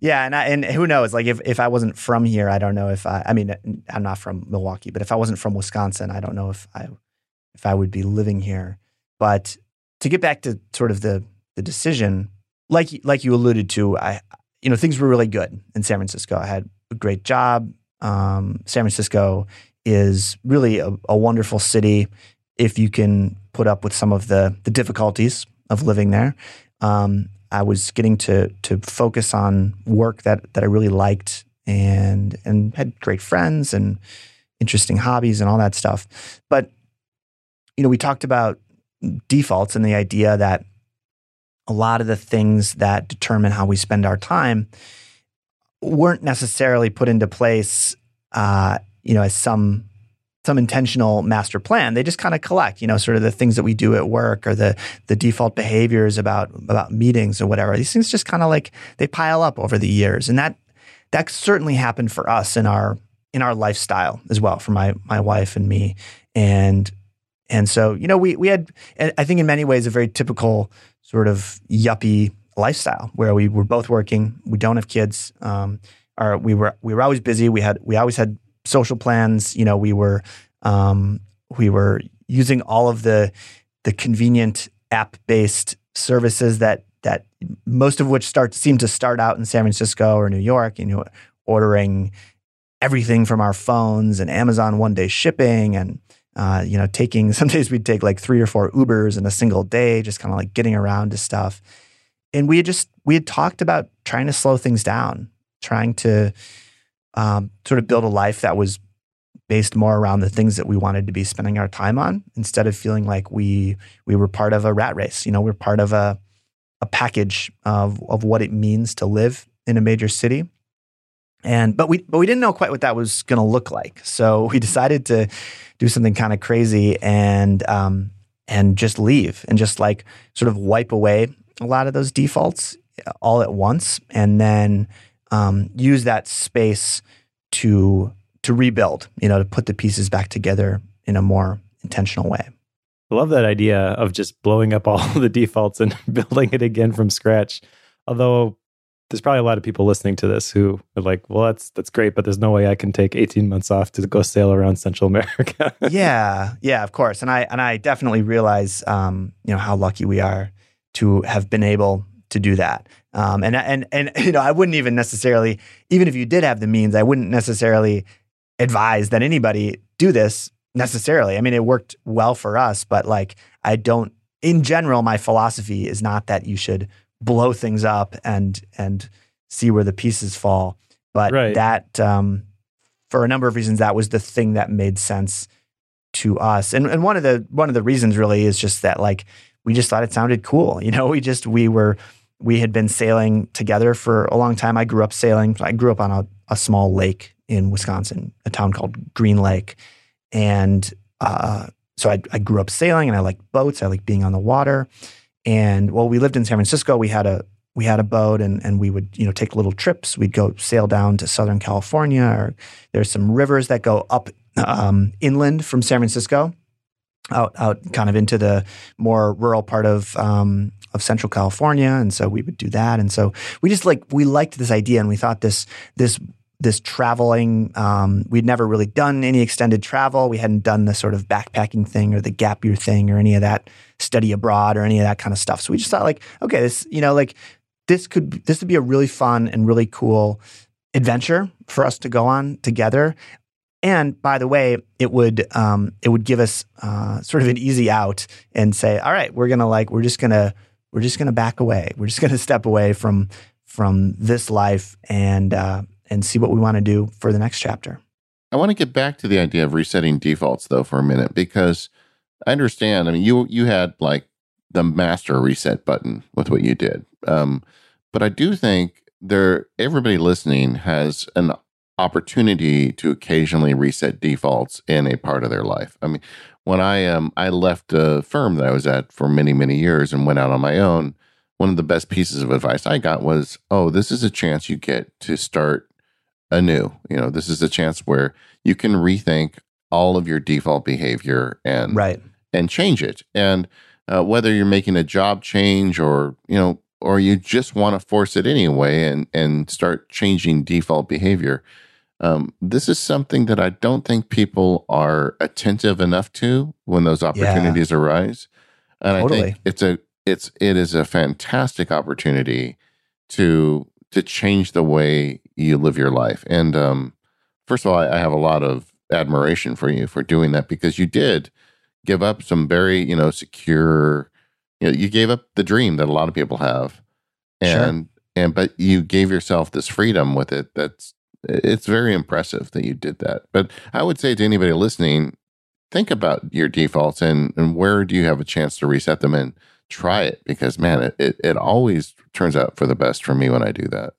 yeah, and I, and who knows? Like if if I wasn't from here, I don't know if I. I mean, I'm not from Milwaukee, but if I wasn't from Wisconsin, I don't know if I if I would be living here. But to get back to sort of the the decision, like like you alluded to, I you know things were really good in San Francisco. I had a great job. Um, San Francisco is really a, a wonderful city if you can put up with some of the the difficulties of living there. Um, I was getting to to focus on work that that I really liked and and had great friends and interesting hobbies and all that stuff. But you know, we talked about defaults and the idea that a lot of the things that determine how we spend our time weren't necessarily put into place, uh, you know, as some some intentional master plan. They just kind of collect, you know, sort of the things that we do at work or the the default behaviors about about meetings or whatever. These things just kind of like they pile up over the years, and that that certainly happened for us in our in our lifestyle as well, for my my wife and me, and and so you know we we had I think in many ways a very typical sort of yuppie lifestyle where we were both working, we don't have kids, um, or we were we were always busy. We had we always had social plans. You know, we were um, we were using all of the the convenient app based services that that most of which start seem to start out in San Francisco or New York. You know, ordering everything from our phones and Amazon one day shipping and uh, you know taking some days we'd take like three or four Ubers in a single day, just kind of like getting around to stuff. And we had just we had talked about trying to slow things down, trying to um, sort of build a life that was based more around the things that we wanted to be spending our time on instead of feeling like we we were part of a rat race. You know, we're part of a a package of of what it means to live in a major city. And but we but we didn't know quite what that was going to look like. So we decided to do something kind of crazy and um, and just leave and just like sort of wipe away a lot of those defaults all at once, and then um, use that space to to rebuild, you know, to put the pieces back together in a more intentional way. I love that idea of just blowing up all the defaults and building it again from scratch. Although there's probably a lot of people listening to this who are like, well, that's that's great, but there's no way I can take 18 months off to go sail around Central America. yeah, yeah, of course, and I and I definitely realize, um, you know, how lucky we are to have been able to do that. Um, and and and you know, I wouldn't even necessarily, even if you did have the means, I wouldn't necessarily advise that anybody do this necessarily. I mean, it worked well for us, but like, I don't. In general, my philosophy is not that you should blow things up and and see where the pieces fall, But Right. that, um, for a number of reasons, that was the thing that made sense to us. And and one of the one of the reasons really is just that like we just thought it sounded cool. You know, we just we were we had been sailing together for a long time. I grew up sailing. I grew up on a, a small lake in Wisconsin, a town called Green Lake, and uh, so I, I grew up sailing and I like boats. I like being on the water. And while we lived in San Francisco, we had a we had a boat and, and we would you know take little trips. We'd go sail down to Southern California, or there's some rivers that go up um, inland from San Francisco, out out kind of into the more rural part of um, of Central California, and so we would do that. And so we just like we liked this idea, and we thought this this this traveling. Um, we'd never really done any extended travel. We hadn't done the sort of backpacking thing or the gap year thing or any of that study abroad or any of that kind of stuff. So we just thought like, okay, this you know like this could this would be a really fun and really cool adventure for us to go on together. And by the way, it would um, it would give us uh, sort of an easy out and say, all right, we're gonna like we're just gonna we're just gonna back away. We're just gonna step away from from this life and uh, and see what we want to do for the next chapter. I want to get back to the idea of resetting defaults though for a minute because I understand. I mean, you you had like the master reset button with what you did, um, but I do think there everybody listening has an opportunity to occasionally reset defaults in a part of their life. I mean, when I um I left a firm that I was at for many many years and went out on my own. One of the best pieces of advice I got was, "Oh, this is a chance you get to start anew. You know, this is a chance where you can rethink all of your default behavior and Right. and change it. And uh, whether you're making a job change or you know, or you just want to force it anyway and and start changing default behavior, um, this is something that I don't think people are attentive enough to when those opportunities arise. And I think it's a it's it is a fantastic opportunity to to change the way you live your life. And um, first of all, I, I have a lot of admiration for you for doing that because you did give up some very you know secure. You know, you gave up the dream that a lot of people have, Sure. and and but you gave yourself this freedom with it. That's it's very impressive that you did that. But I would say to anybody listening, think about your defaults and and where do you have a chance to reset them and try it because man, it it, it always turns out for the best for me when I do that.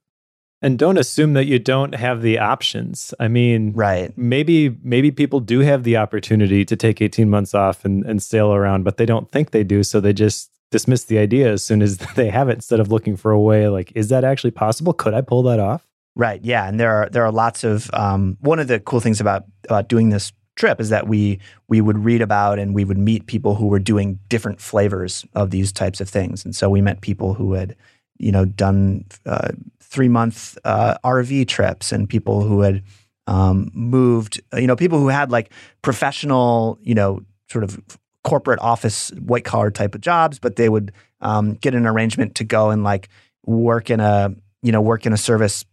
And don't assume that you don't have the options. I mean, Right. maybe maybe people do have the opportunity to take 18 months off and, and sail around, but they don't think they do. So they just dismiss the idea as soon as they have it instead of looking for a way like, is that actually possible? Could I pull that off? Right. Yeah, and there are there are lots of um, one of the cool things about about doing this trip is that we we would read about and we would meet people who were doing different flavors of these types of things, and so we met people who had you know done uh, three month uh, RV trips and people who had um, moved you know people who had like professional you know sort of corporate office white collar type of jobs, but they would um, get an arrangement to go and like work in a you know work in a service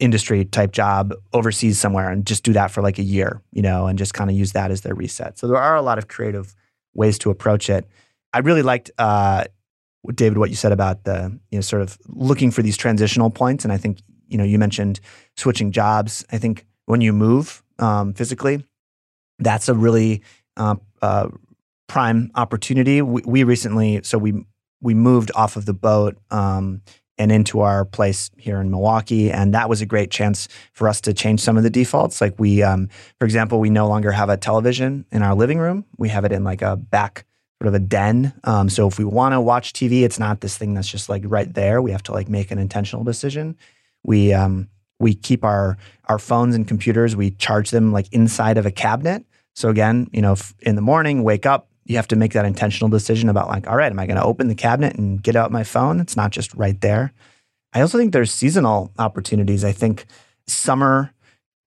industry type job overseas somewhere and just do that for like a year, you know, and just kind of use that as their reset. So there are a lot of creative ways to approach it. I really liked uh, David what you said about the you know sort of looking for these transitional points, and I think you know you mentioned switching jobs. I think when you move um, physically, that's a really uh, uh, prime opportunity. We, we recently, so we we moved off of the boat um, and into our place here in Milwaukee, and that was a great chance for us to change some of the defaults. Like we, um, for example, we no longer have a television in our living room. We have it in like a back sort of a den. Um, so if we want to watch TV, it's not this thing that's just like right there. We have to like make an intentional decision. We um, we keep our our phones and computers. We charge them like inside of a cabinet. So again, you know, in the morning, wake up, you have to make that intentional decision about like, all right, am I going to open the cabinet and get out my phone? It's not just right there. I also think there's seasonal opportunities. I think summer,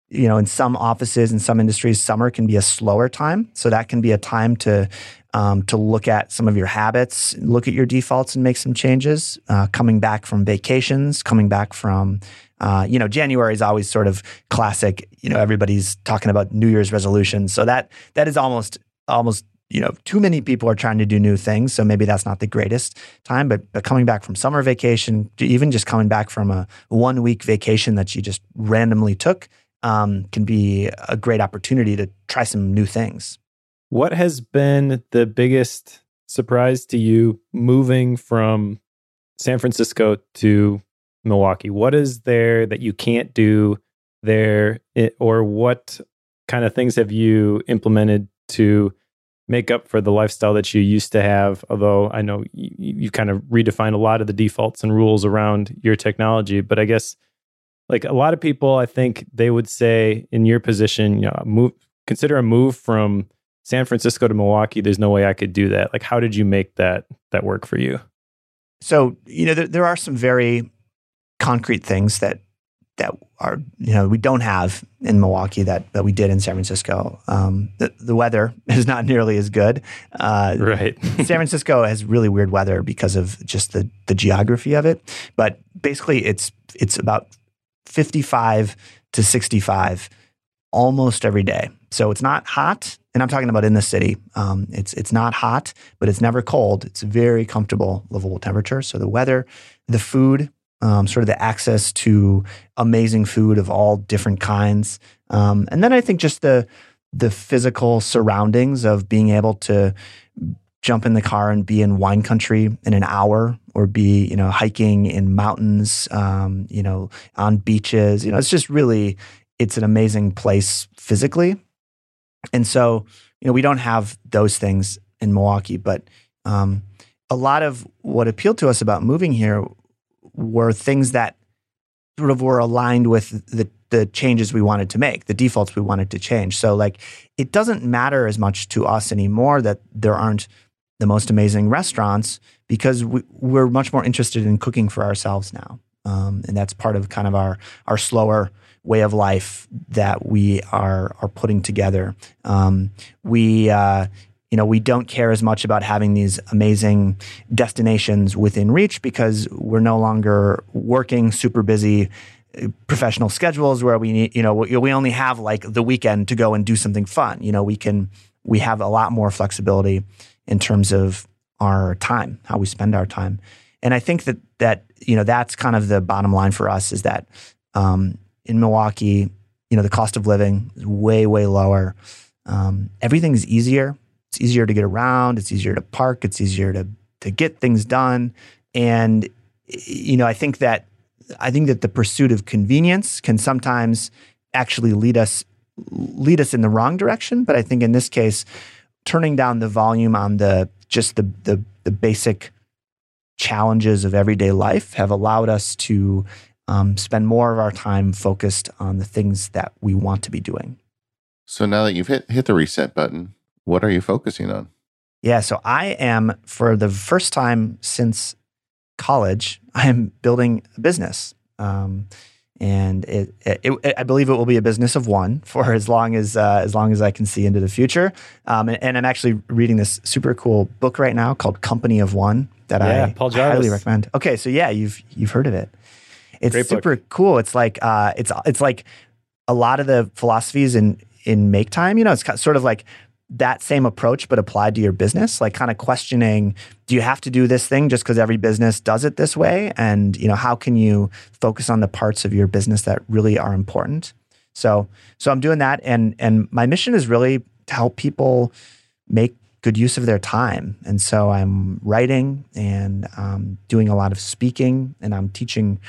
you know, in some offices, in some industries, summer can be a slower time. So that can be a time to um, to look at some of your habits, look at your defaults, and make some changes. Uh, coming back from vacations, coming back from uh, you know, January is always sort of classic. You know, everybody's talking about New Year's resolutions, so that that is almost almost you know, too many people are trying to do new things. So maybe that's not the greatest time. But, but coming back from summer vacation, even just coming back from a one week vacation that you just randomly took, um, can be a great opportunity to try some new things. What has been the biggest surprise to you moving from San Francisco to Milwaukee? What is there that you can't do there, or what kind of things have you implemented to make up for the lifestyle that you used to have? Although I know you, you kind of redefined a lot of the defaults and rules around your technology, but I guess like a lot of people, I think they would say in your position, you know, move consider a move from San Francisco to Milwaukee. There's no way I could do that. Like, how did you make that that work for you? So you know, there, there are some very concrete things that that are you know we don't have in Milwaukee that that we did in San Francisco. Um, the the weather is not nearly as good. Uh, right. San Francisco has really weird weather because of just the the geography of it. But basically, it's it's about fifty five to sixty five almost every day. So it's not hot, and I'm talking about in the city. Um, it's it's not hot, but it's never cold. It's very comfortable, livable temperature. So the weather, the food um, sort of the access to amazing food of all different kinds, um, and then I think just the the physical surroundings of being able to jump in the car and be in wine country in an hour, or be you know hiking in mountains, um, you know on beaches. You know, it's just really it's an amazing place physically, and so you know we don't have those things in Milwaukee, but um, a lot of what appealed to us about moving here were things that sort of were aligned with the the changes we wanted to make, the defaults we wanted to change. So like it doesn't matter as much to us anymore that there aren't the most amazing restaurants because we, are much more interested in cooking for ourselves now. Um, and that's part of kind of our our slower way of life that we are are putting together. Um, we uh, you know, we don't care as much about having these amazing destinations within reach because we're no longer working super busy uh, professional schedules where we need, you know, we only have like the weekend to go and do something fun. You know, we can, we have a lot more flexibility in terms of our time, how we spend our time. And I think that, that, you know, that's kind of the bottom line for us is that um, in Milwaukee, you know, the cost of living is way, way lower. Um, everything's easier it's easier to get around. It's easier to park. It's easier to to get things done. And you know, I think that I think that the pursuit of convenience can sometimes actually lead us lead us in the wrong direction. But I think in this case, turning down the volume on the just the the, the basic challenges of everyday life have allowed us to um, spend more of our time focused on the things that we want to be doing. So now that you've hit hit the reset button, what are you focusing on? Yeah, so I am for the first time since college, I am building a business. Um, and it, it, it, I believe it will be a business of one for as long as uh, as long as I can see into the future. Um, and, and, I'm actually reading this super cool book right now called Company of One that yeah, I Paul highly recommend. Okay, so yeah, you've you've heard of it. It's Great super book. cool. It's like uh, it's it's like a lot of the philosophies in in Make Time. You know, it's sort of like that same approach but applied to your business? Like kind of questioning do you have to do this thing just because every business does it this way? And you know how can you focus on the parts of your business that really are important? So so i'm doing that and and my mission is really to help people make good use of their time. And so i'm writing and um, doing a lot of speaking and i'm teaching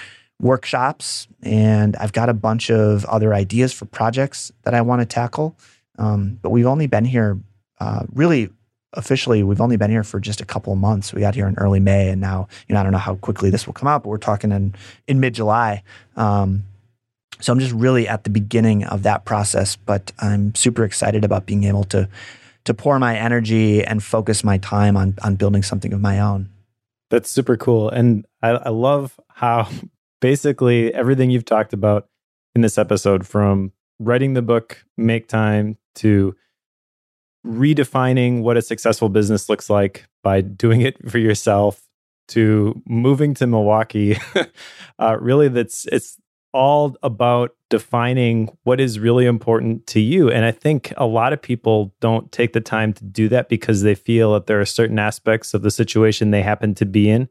workshops and i've got a bunch of other ideas for projects that i want to tackle um, but we've only been here, uh, really officially, we've only been here for just a couple of months. We got here in early May, and now, you know, I don't know how quickly this will come out, but we're talking in in mid July. Um, so I'm just really at the beginning of that process, but I'm super excited about being able to to pour my energy and focus my time on on building something of my own. That's super cool, and I, I love how basically everything you've talked about in this episode, from writing the book, make time to redefining what a successful business looks like by doing it for yourself to moving to Milwaukee. uh, really, that's it's all about defining what is really important to you. And I think a lot of people don't take the time to do that because they feel that there are certain aspects of the situation they happen to be in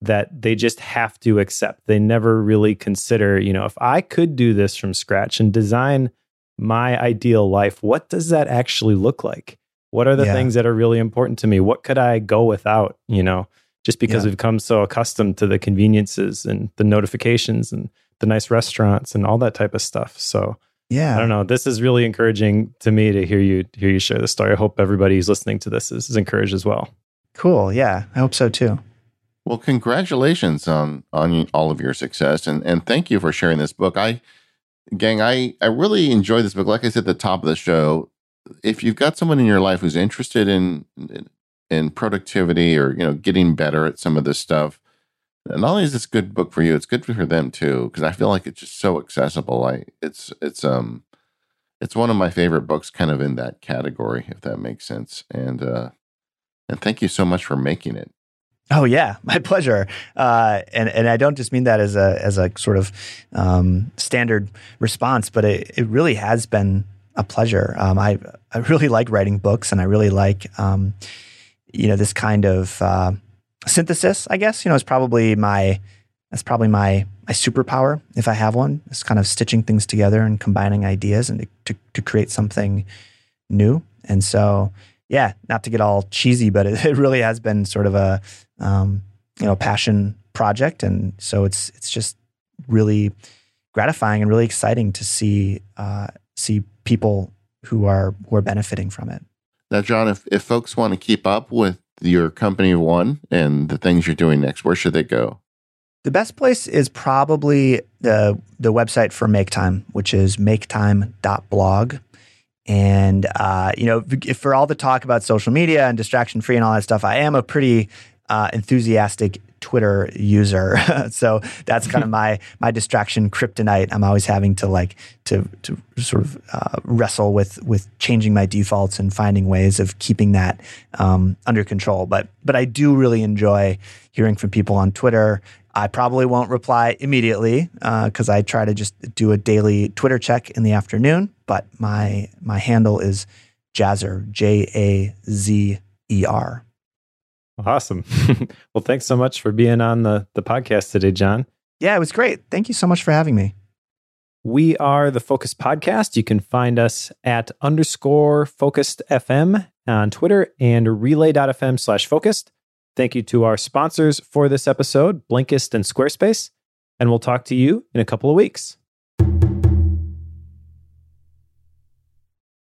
that they just have to accept. They never really consider, you know, if I could do this from scratch and design my ideal life, what does that actually look like? What are the yeah. things that are really important to me? What could I go without, you know, just because yeah. we've come so accustomed to the conveniences and the notifications and the nice restaurants and all that type of stuff. So, yeah, I don't know. This is really encouraging to me to hear you hear you share the story. I hope everybody who's listening to this is, is encouraged as well. Cool. Yeah, I hope so too. Well, congratulations on on all of your success, and and thank you for sharing this book. I, gang, I I really enjoy this book. Like I said at the top of the show, if you've got someone in your life who's interested in in productivity or you know getting better at some of this stuff, not only is this good book for you, it's good for them too because I feel like it's just so accessible. I it's it's um it's one of my favorite books, kind of in that category, if that makes sense. And uh, and thank you so much for making it. Oh yeah, my pleasure. Uh, and and I don't just mean that as a as a sort of um, standard response, but it, it really has been a pleasure. Um, I I really like writing books, and I really like um, you know this kind of uh, synthesis. I guess you know it's probably my that's probably my my superpower if I have one. It's kind of stitching things together and combining ideas and to, to, to create something new. And so yeah, not to get all cheesy, but it, it really has been sort of a um, you know passion project, and so it's it's just really gratifying and really exciting to see uh, see people who are who are benefiting from it. Now, John, if if folks want to keep up with your company one and the things you're doing next, where should they go? The best place is probably the the website for Make Time, which is maketime.blog. And uh, you know, for all the talk about social media and distraction free and all that stuff, I am a pretty uh, enthusiastic Twitter user. so that's kind of my my distraction kryptonite. I'm always having to like to to sort of uh, wrestle with with changing my defaults and finding ways of keeping that um, under control. But but I do really enjoy hearing from people on Twitter. I probably won't reply immediately because uh, I try to just do a daily Twitter check in the afternoon. But my my handle is Jazzer J A Z E R. Awesome. well, thanks so much for being on the the podcast today, John. Yeah, it was great. Thank you so much for having me. We are the Focused Podcast. You can find us at underscore focused FM on Twitter and relay.fm slash focused. Thank you to our sponsors for this episode, Blinkist and Squarespace. And we'll talk to you in a couple of weeks.